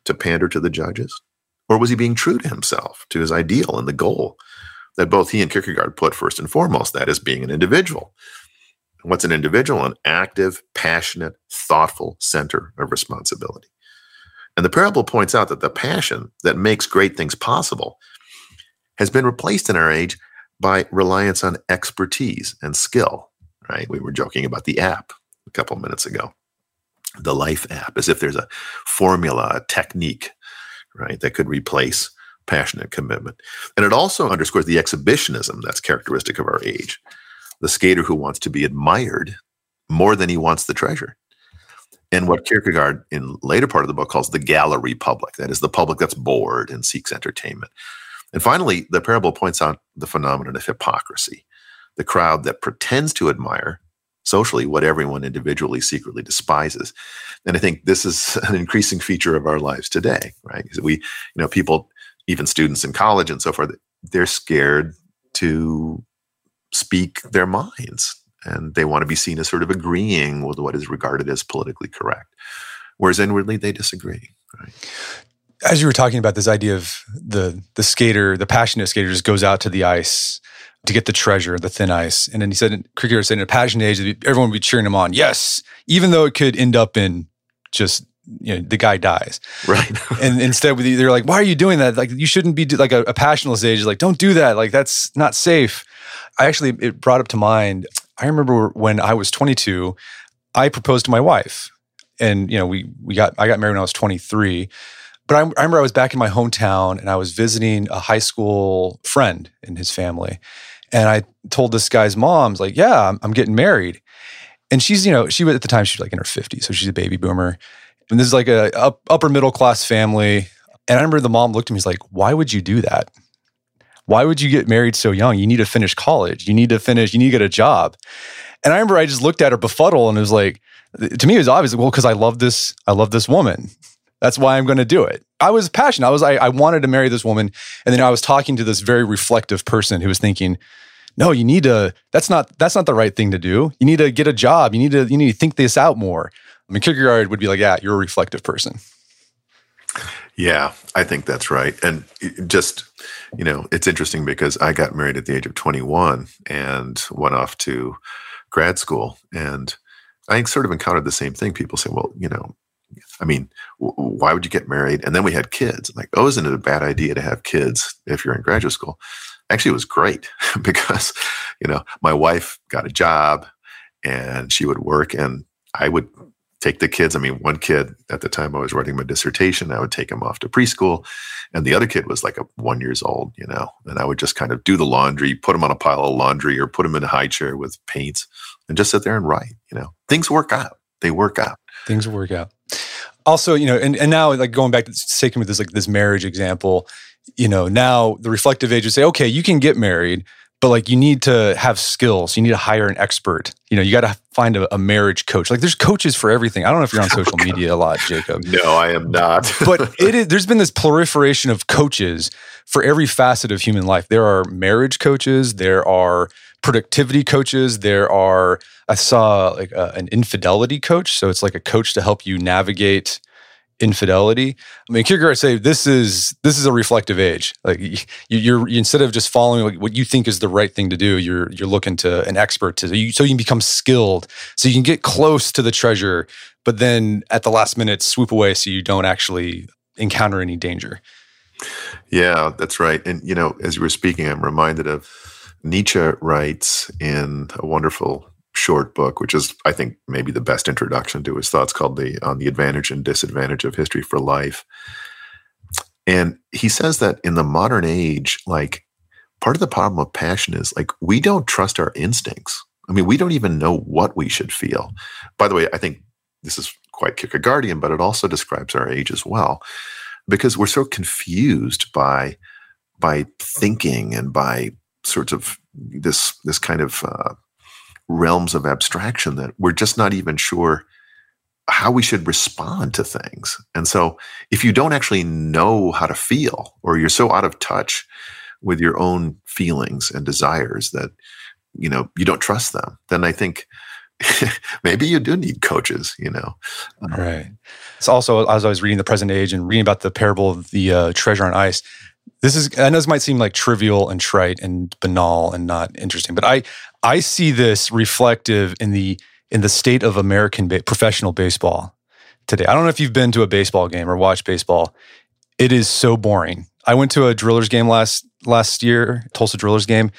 to pander to the judges? Or was he being true to himself, to his ideal and the goal that both he and Kierkegaard put first and foremost, that is being an individual? What's an individual? An active, passionate, thoughtful center of responsibility. And the parable points out that the passion that makes great things possible has been replaced in our age by reliance on expertise and skill, right? We were joking about the app a couple minutes ago. The Life app, as if there's a formula, a technique, right, that could replace passionate commitment. And it also underscores the exhibitionism that's characteristic of our age the skater who wants to be admired more than he wants the treasure. And what Kierkegaard in later part of the book calls the gallery public, that is the public that's bored and seeks entertainment. And finally, the parable points out the phenomenon of hypocrisy, the crowd that pretends to admire socially what everyone individually secretly despises. And I think this is [laughs] an increasing feature of our lives today, right? We, you know, people, even students in college and so forth, they're scared to speak their minds and they want to be seen as sort of agreeing with what is regarded as politically correct whereas inwardly they disagree right?
As you were talking about this idea of the the skater the passionate skater just goes out to the ice to get the treasure the thin ice and then he said Kierkegaard said in a passionate age everyone would be cheering him on. Yes even though it could end up in just you know the guy dies.
Right. [laughs]
And instead they're like why are you doing that? Like you shouldn't be like a, a passionless age like don't do that like that's not safe I actually, it brought up to mind, I remember when I was 22, I proposed to my wife. And, you know, we, we got, I got married when I was 23. But I, I remember I was back in my hometown and I was visiting a high school friend and his family. And I told this guy's mom's like, yeah, I'm, I'm getting married. And she's, you know, she was at the time, she was like in her 50s. So she's a baby boomer. And this is like a up, upper middle class family. And I remember the mom looked at me, he's like, why would you do that? Why would you get married so young? You need to finish college. You need to finish, you need to get a job. And I remember I just looked at her befuddled and it was like, to me, it was obvious, well, because I love this, I love this woman. That's why I'm going to do it. I was passionate. I was, I, I wanted to marry this woman. And then I was talking to this very reflective person who was thinking, no, you need to, that's not, that's not the right thing to do. You need to get a job. You need to, you need to think this out more. I mean, Kierkegaard would be like, yeah, you're a reflective person.
Yeah, I think that's right. And eh, just, you know, it's interesting because I got married at the age of 21 and went off to grad school. And I sort of encountered the same thing. People say, well, you know, I mean, why would you get married? And then we had kids. I'm like, oh, isn't it a bad idea to have kids if you're in graduate school? Actually, it was great [laughs] because, you know, my wife got a job and she would work and I would take the kids. I mean, one kid at the time I was writing my dissertation, I would take him off to preschool, and the other kid was like a one years old, you know, and I would just kind of do the laundry, put him on a pile of laundry, or put him in a high chair with paints, and just sit there and write. You know, things work out. They work out.
Things work out. Also, you know, and, and now like going back to sticking with this like this marriage example, you know, now the reflective age would say, okay, you can get married, but like you need to have skills. You need to hire an expert. You know, you got to find a, a, marriage coach. Like there's coaches for everything. I don't know if you're on [laughs] social media a lot, Jacob.
No, I am not. [laughs]
but [laughs] it is, there's been this proliferation of coaches for every facet of human life. There are marriage coaches. There are productivity coaches. There are, I saw like a, an infidelity coach. So it's like a coach to help you navigate infidelity. I mean, Kierkegaard say this is this is a reflective age. Like you, you're instead of just following what you think is the right thing to do, you're you're looking to an expert to you, so you can become skilled, so you can get close to the treasure, but then at the last minute swoop away so you don't actually encounter any danger.
Yeah, that's right. And you know, as you were speaking, I'm reminded of Nietzsche writes in a wonderful short book, which is, I think, maybe the best introduction to his thoughts, called the on the advantage and disadvantage of history for life. And he says that in the modern age, like part of the problem of passion is like we don't trust our instincts. I mean, we don't even know what we should feel. By the way, I think this is quite Kierkegaardian, but it also describes our age as well, because we're so confused by by thinking and by sorts of this this kind of uh, realms of abstraction that we're just not even sure how we should respond to things. And so if you don't actually know how to feel or you're so out of touch with your own feelings and desires that you know you don't trust them, then I think [laughs] maybe you do need coaches, you know.
Right. It's also as I was reading the present age and reading about the parable of the uh, treasure on ice, this is I know this might seem like trivial and trite and banal and not interesting, but I I see this reflective in the in the state of American ba- professional baseball today. I don't know if you've been to a baseball game or watched baseball. It is so boring. I went to a Drillers game last last year, Tulsa Drillers game,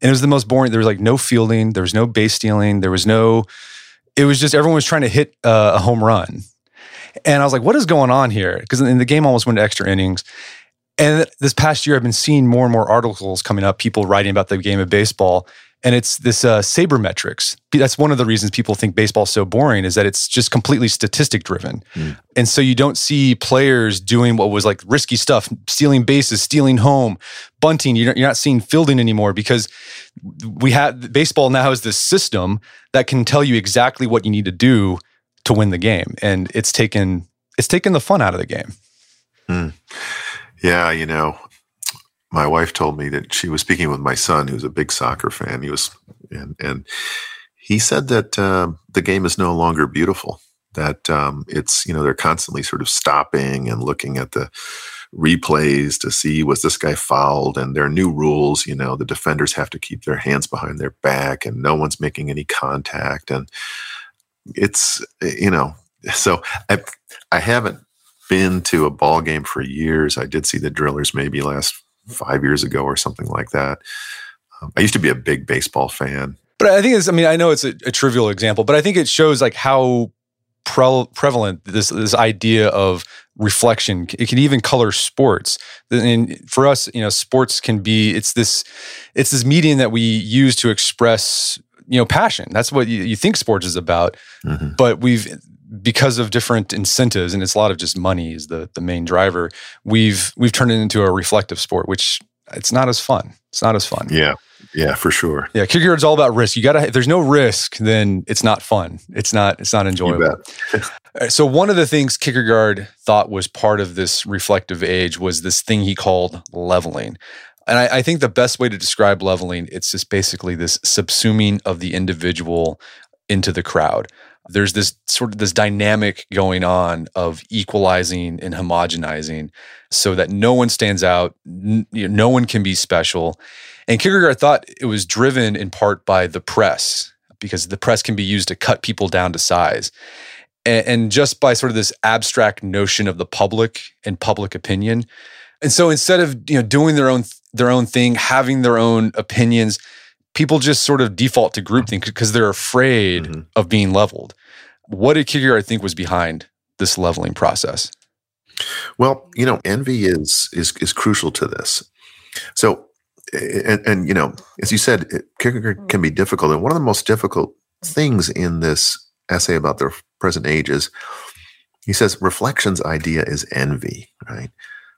and it was the most boring. There was like no fielding, there was no base stealing, there was no. It was just everyone was trying to hit uh, a home run, and I was like, "What is going on here?" Because the game almost went to extra innings. And this past year, I've been seeing more and more articles coming up, people writing about the game of baseball and it's this uh, sabermetrics. That's one of the reasons people think baseball's so boring is that it's just completely statistic driven, mm. and so you don't see players doing what was like risky stuff, stealing bases, stealing home, bunting. You're not seeing fielding anymore because we have baseball now has this system that can tell you exactly what you need to do to win the game, and it's taken it's taken the fun out of the game.
Mm. Yeah, you know, my wife told me that she was speaking with my son, who's a big soccer fan. He was, and and he said that uh, the game is no longer beautiful. That um, it's you know they're constantly sort of stopping and looking at the replays to see was this guy fouled, and there are new rules. You know the defenders have to keep their hands behind their back, and no one's making any contact, and it's you know [laughs] so I I haven't been to a ball game for years. I did see the Drillers maybe last five years ago or something like that. Um, I used to be a big baseball fan.
But I think it's, I mean, I know it's a, a trivial example, but I think it shows like how pre- prevalent this, this idea of reflection. It can even color sports. And for us, you know, sports can be, it's this, it's this medium that we use to express, you know, passion. That's what you, you think sports is about. Mm-hmm. But we've, because of different incentives and it's a lot of just money is the the main driver we've we've turned it into a reflective sport which it's not as fun. It's not as fun.
Yeah. Yeah for sure.
Yeah Kierkegaard's all about risk. You gotta if there's no risk then it's not fun. It's not it's not enjoyable. [laughs] Uh, so one of the things kierkegaard thought was part of this reflective age was this thing he called leveling. And I, I think the best way to describe leveling it's just basically this subsuming of the individual into the crowd there's this sort of this dynamic going on of equalizing and homogenizing so that no one stands out n- you know, no one can be special. And kierkegaard thought it was driven in part by the press because the press can be used to cut people down to size. And, and just by sort of this abstract notion of the public and public opinion. And so instead of you know doing their own their own thing having their own opinions people just sort of default to groupthink mm-hmm. because they're afraid mm-hmm. of being leveled. What did Kierkegaard think was behind this leveling process?
Well, you know, envy is is is crucial to this. So, and, and you know, as you said, Kierkegaard hmm. can be difficult, and one of the most difficult hmm. things in this essay about the present age is he says reflection's idea is envy, right?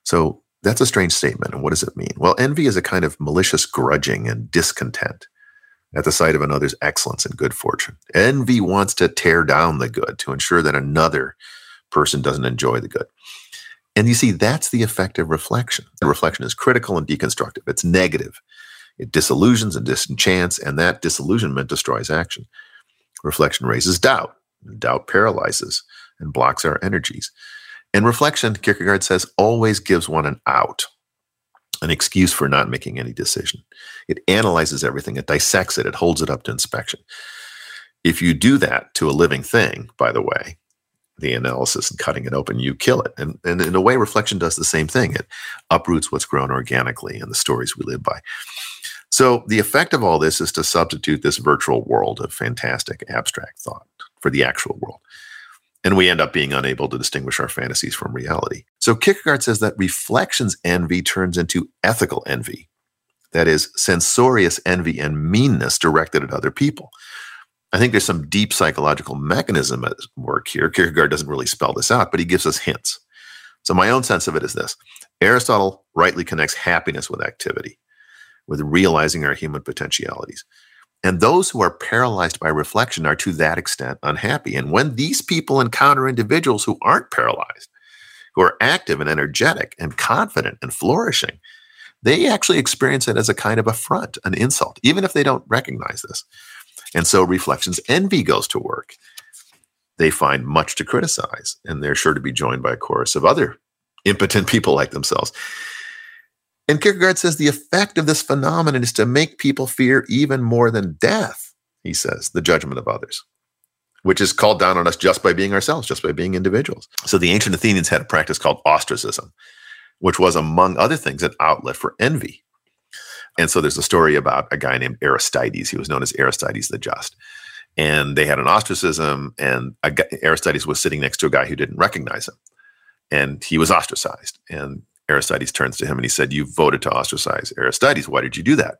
So That's a strange statement. And what does it mean? Well, envy is a kind of malicious grudging and discontent at the sight of another's excellence and good fortune. Envy wants to tear down the good to ensure that another person doesn't enjoy the good. And you see, that's the effect of reflection. Reflection is critical and deconstructive, it's negative. It disillusions and disenchants, and that disillusionment destroys action. Reflection raises doubt, doubt paralyzes and blocks our energies. And reflection, Kierkegaard says, always gives one an out, an excuse for not making any decision. It analyzes everything, it dissects it, it holds it up to inspection. If you do that to a living thing, by the way, the analysis and cutting it open, you kill it. And, and in a way, reflection does the same thing. It uproots what's grown organically and the stories we live by. So the effect of all this is to substitute this virtual world of fantastic abstract thought for the actual world and we end up being unable to distinguish our fantasies from reality. So Kierkegaard says that reflections envy turns into ethical envy. That is, censorious envy and meanness directed at other people. I think there's some deep psychological mechanism at work here. Kierkegaard doesn't really spell this out, but he gives us hints. So my own sense of it is this Aristotle rightly connects happiness with activity, with realizing our human potentialities. And those who are paralyzed by reflection are to that extent unhappy. And when these people encounter individuals who aren't paralyzed, who are active and energetic and confident and flourishing, they actually experience it as a kind of affront, an insult, even if they don't recognize this. And so reflection's envy goes to work. They find much to criticize, and they're sure to be joined by a chorus of other impotent people like themselves. And Kierkegaard says the effect of this phenomenon is to make people fear even more than death, he says, the judgment of others, which is called down on us just by being ourselves, just by being individuals. So the ancient Athenians had a practice called ostracism, which was, among other things, an outlet for envy. And so there's a story about a guy named Aristides. He was known as Aristides the Just. And they had an ostracism, and guy, Aristides was sitting next to a guy who didn't recognize him. And he was ostracized. And Aristides turns to him and he said, You voted to ostracize Aristides. Why did you do that?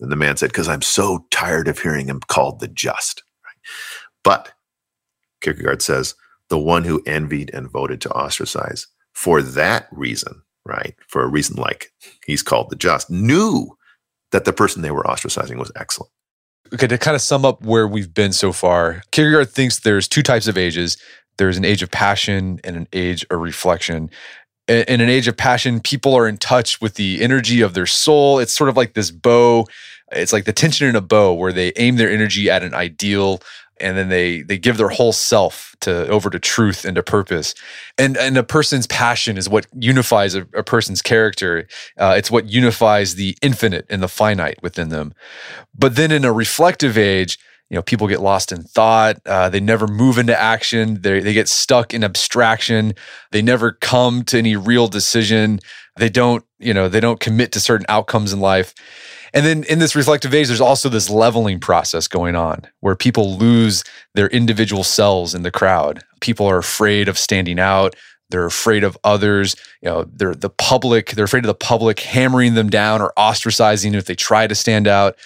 And the man said, Because I'm so tired of hearing him called the just. But Kierkegaard says, the one who envied and voted to ostracize for that reason, right? For a reason like he's called the just, knew that the person they were ostracizing was excellent.
Okay, to kind of sum up where we've been so far, Kierkegaard thinks there's two types of ages. There's an age of passion and an age of reflection in an age of passion, people are in touch with the energy of their soul. It's sort of like this bow. It's like the tension in a bow where they aim their energy at an ideal and then they they give their whole self to over to truth and to purpose and and a person's passion is what unifies a, a person's character uh, it's what unifies the infinite and the finite within them but then in a reflective age you know people get lost in thought uh, they never move into action they, they get stuck in abstraction they never come to any real decision they don't you know they don't commit to certain outcomes in life. And then in this reflective age there's also this leveling process going on where people lose their individual selves in the crowd. People are afraid of standing out they're afraid of others you know they're the public they're afraid of the public hammering them down or ostracizing if they try to stand out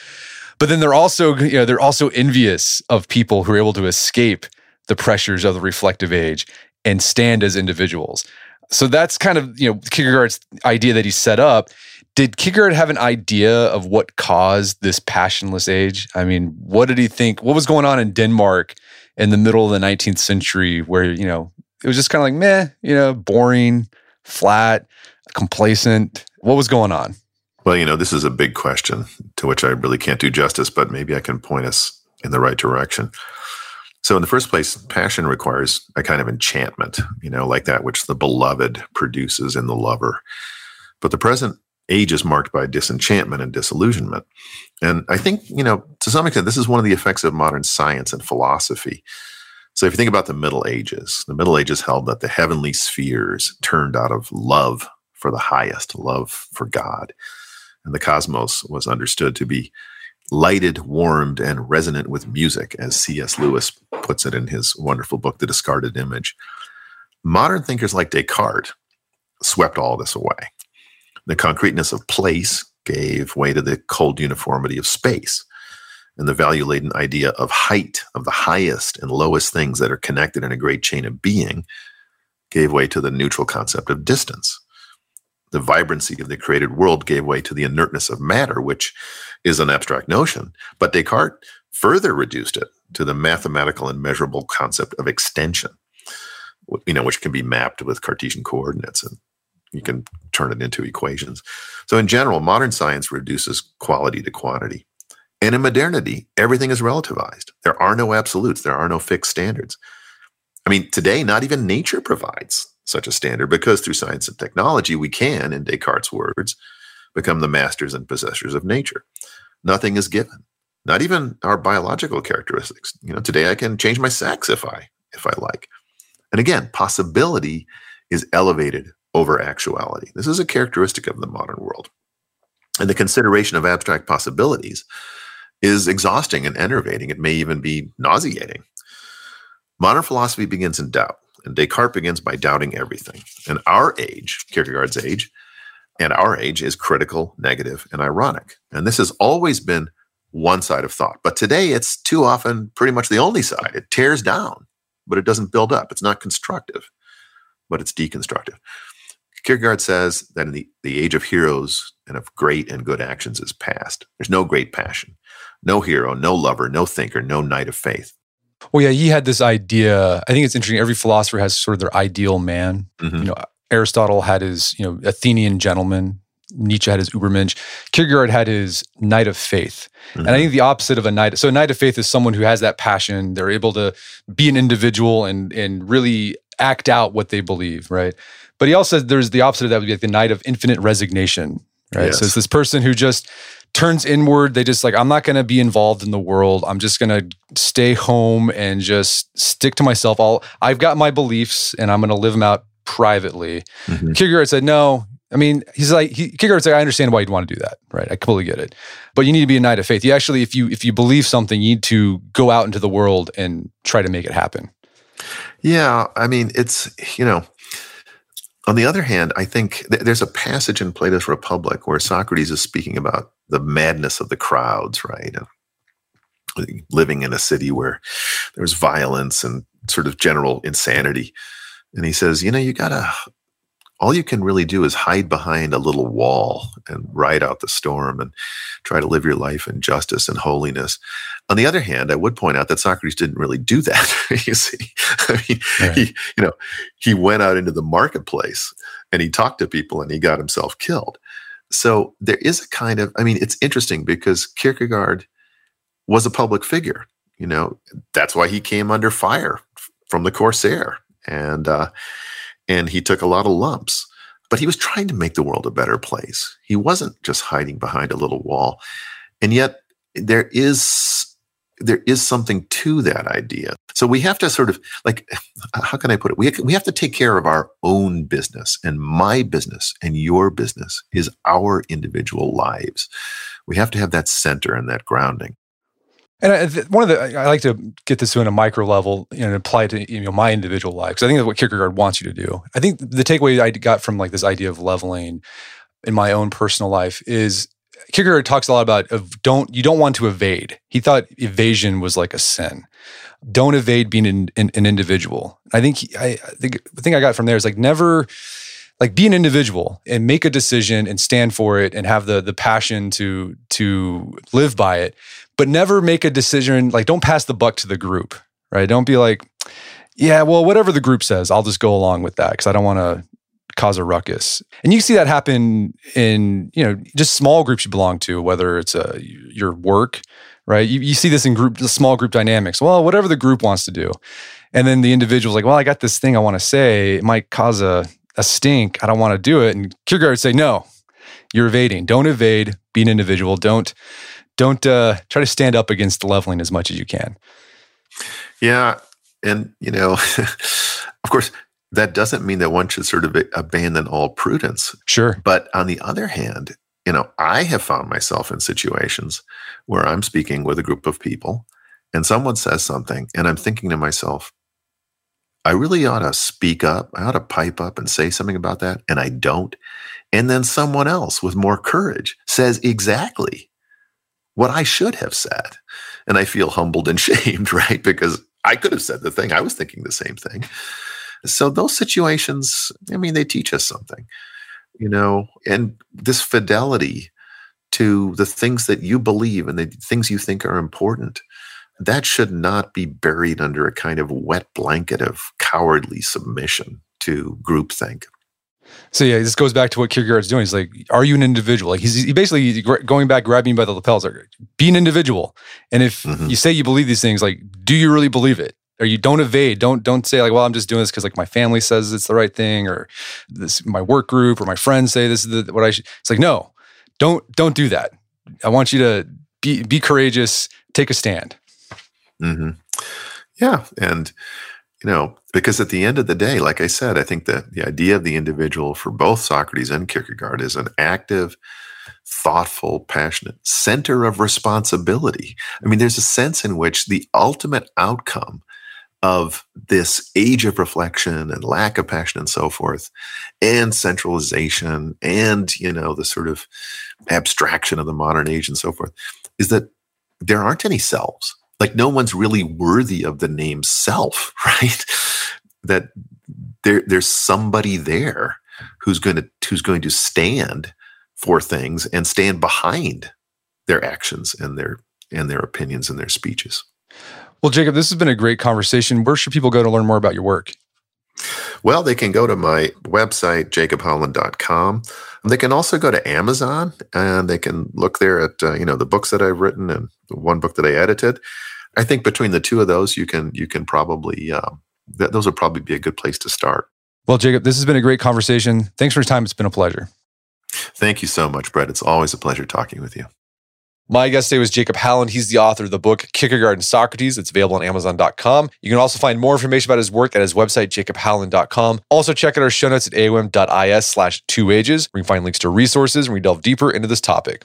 but then they're also, you know, they're also envious of people who are able to escape the pressures of the reflective age and stand as individuals. So that's kind of, you know, Kierkegaard's idea that he set up. Did Kierkegaard have an idea of what caused this passionless age? I mean, what did he think? What was going on in Denmark in the middle of the 19th century where, you know, it was just kind of like, meh, you know, boring, flat, complacent. What was going on?
Well, you know, this is a big question to which I really can't do justice, but maybe I can point us in the right direction. So, in the first place, passion requires a kind of enchantment, you know, like that which the beloved produces in the lover. But the present age is marked by disenchantment and disillusionment. And I think, you know, to some extent, this is one of the effects of modern science and philosophy. So, if you think about the Middle Ages, the Middle Ages held that the heavenly spheres turned out of love for the highest, love for God and the cosmos was understood to be lighted, warmed, and resonant with music, as C.S. Lewis puts it in his wonderful book, The Discarded Image. Modern thinkers like Descartes swept all this away. The concreteness of place gave way to the cold uniformity of space. And the value laden idea of height, of the highest and lowest things that are connected in a great chain of being, gave way to the neutral concept of distance. The vibrancy of the created world gave way to the inertness of matter, which is an abstract notion. But Descartes further reduced it to the mathematical and measurable concept of extension, you know, which can be mapped with Cartesian coordinates and you can turn it into equations. So, in general, modern science reduces quality to quantity. And in modernity, everything is relativized. There are no absolutes, there are no fixed standards. I mean, today, not even nature provides such a standard because through science and technology, we can, in Descartes' words, become the masters and possessors of nature. Nothing is given, not even our biological characteristics. You know, today I can change my sex if I if I like. And again, possibility is elevated over actuality. This is a characteristic of the modern world. And the consideration of abstract possibilities is exhausting and enervating. It may even be nauseating. Modern philosophy begins in doubt, and Descartes begins by doubting everything. And our age, Kierkegaard's age, and our age is critical, negative, and ironic. And this has always been one side of thought. But today it's too often pretty much the only side. It tears down, but it doesn't build up. It's not constructive, but it's deconstructive. Kierkegaard says that in the, the age of heroes and of great and good actions is past. There's no great passion, no hero, no lover, no thinker, no knight of faith.
Well, yeah, he had this idea. I think it's interesting. Every philosopher has sort of their ideal man. Mm-hmm. You know, Aristotle had his, you know, Athenian gentleman. Nietzsche had his Übermensch. Kierkegaard had his knight of faith. Mm-hmm. And I mm-hmm. think the opposite of a knight. So a knight of faith is someone who has that passion. They're able to be an individual and and really act out what they believe, right? But he also says there's the opposite of that would be like the knight of infinite resignation, right? Yes. So it's this person who just turns inward. They just like, I'm not going to be involved in the world. I'm just going to stay home and just stick to myself. All I've got my beliefs and I'm going to live them out privately. Mm-hmm. Kierkegaard said, no. I mean, he's like he, Kierkegaard said, I understand why you'd want to do that, right? I completely get it. But you need to be a knight of faith. You actually, if you if you believe something, you need to go out into the world and try to make it happen.
Yeah, I mean, it's you know, on the other hand, I think th- there's a passage in Plato's Republic where Socrates is speaking about the madness of the crowds, right? And uh, living in a city where there's violence and sort of general insanity. And he says, you know, you gotta all you can really do is hide behind a little wall and ride out the storm and try to live your life in justice and holiness. On the other hand, I would point out that Socrates didn't really do that. [laughs] you see, [laughs] I mean, right. he, you know, he went out into the marketplace and he talked to people and he got himself killed. So there is a kind of, I mean, it's interesting because Kierkegaard was a public figure. You know, that's why he came under fire from the Corsair. And, uh, and he took a lot of lumps. But he was trying to make the world a better place. He wasn't just hiding behind a little wall. And yet there is there is something to that idea. So we have to sort of like [laughs] how can I put it? We we have to take care of our own business and my business and your business is our individual lives. We have to have that center and that grounding.
And one of the I like to get this to in a micro level and apply it to you know my individual life because I think that's what Kierkegaard wants you to do. I think the takeaway I got from like this idea of leveling in my own personal life is Kierkegaard talks a lot about of don't you don't want to evade. He thought evasion was like a sin. Don't evade being an, an, an individual. I think he, I, I think the thing I got from there is like never like be an individual and make a decision and stand for it and have the the passion to to live by it but never make a decision like don't pass the buck to the group right? Don't be like yeah well whatever the group says i'll just go along with that because i don't want to cause a ruckus. And you see that happen in you know just small groups you belong to whether it's a, uh, your work right? You, you see this in group small group dynamics. Well whatever the group wants to do. And then the individual's like well i got this thing i want to say. It might cause a a stink. I don't want to do it. And Kierkegaard would say, no, you're evading. Don't evade. Be an individual. Don't don't uh, try to stand up against the leveling as much as you can.
Yeah, and you know, [laughs] of course, that doesn't mean that one should sort of abandon all prudence.
Sure.
But on the other hand, you know, I have found myself in situations where I'm speaking with a group of people and someone says something and I'm thinking to myself, I really ought to speak up. I ought to pipe up and say something about that. And I don't. And then someone else with more courage says exactly what I should have said. And I feel humbled and [laughs] shamed, right? Because I could have said the thing. I was thinking the same thing. So those situations, I mean, they teach us something. you know, and this fidelity to the things that you believe and the things you think are important. That should not be buried under a kind of wet blanket of cowardly submission to groupthink.
So yeah, this goes back to what Kierkegaard's doing. He's like, "Are you an individual?" Like he's he basically going back, grabbing by the lapels, like, "Be an individual." And if mm-hmm. you say you believe these things, like, do you really believe it? Or you don't evade. Don't don't say like, "Well, I'm just doing this because like my family says it's the right thing," or this my work group or my friends say this is the, what I should. It's like, no, don't don't do that. I want you to be be courageous. Take a stand.
Mm-hmm. Yeah, and you know, because at the end of the day, like I said, I think that the idea of the individual for both Socrates and Kierkegaard is an active, thoughtful, passionate center of responsibility. I mean, there's a sense in which the ultimate outcome of this age of reflection and lack of passion and so forth and centralization and you know the sort of abstraction of the modern age and so forth is that there aren't any selves like no one's really worthy of the name self [laughs] right that there there's somebody there who's going to who's going to stand for things and stand behind their actions and their and their opinions and their speeches
well, Jacob, this has been a great conversation. Where should people go to learn more about your work?
Well, they can go to my website, jacobhowland.com. They can also go to Amazon and they can look there at uh, you know the books that I've written and the one book that I edited. I think between the two of those, you can you can probably uh, th- those would probably be a good place to start.
Well, Jacob, this has been a great conversation. Thanks for your time. It's been a pleasure.
Thank you so much, Brett. It's always a pleasure talking with you.
My guest today was Jacob Howland. He's the author of the book Kierkegaard and Socrates. It's available on Amazon.com. You can also find more information about his work at his website, jacobhowland.com. Also, check out our show notes at aom.is slash two ages, where you can find links to resources and we delve deeper into this topic.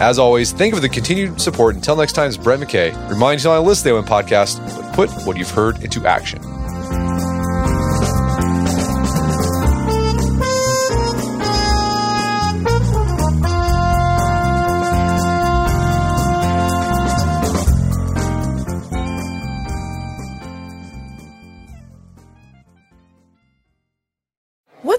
As always, thank you for the continued support. Until next time, it's Brett McKay. Remind you on the list the AoM podcast, but put what you've heard into action.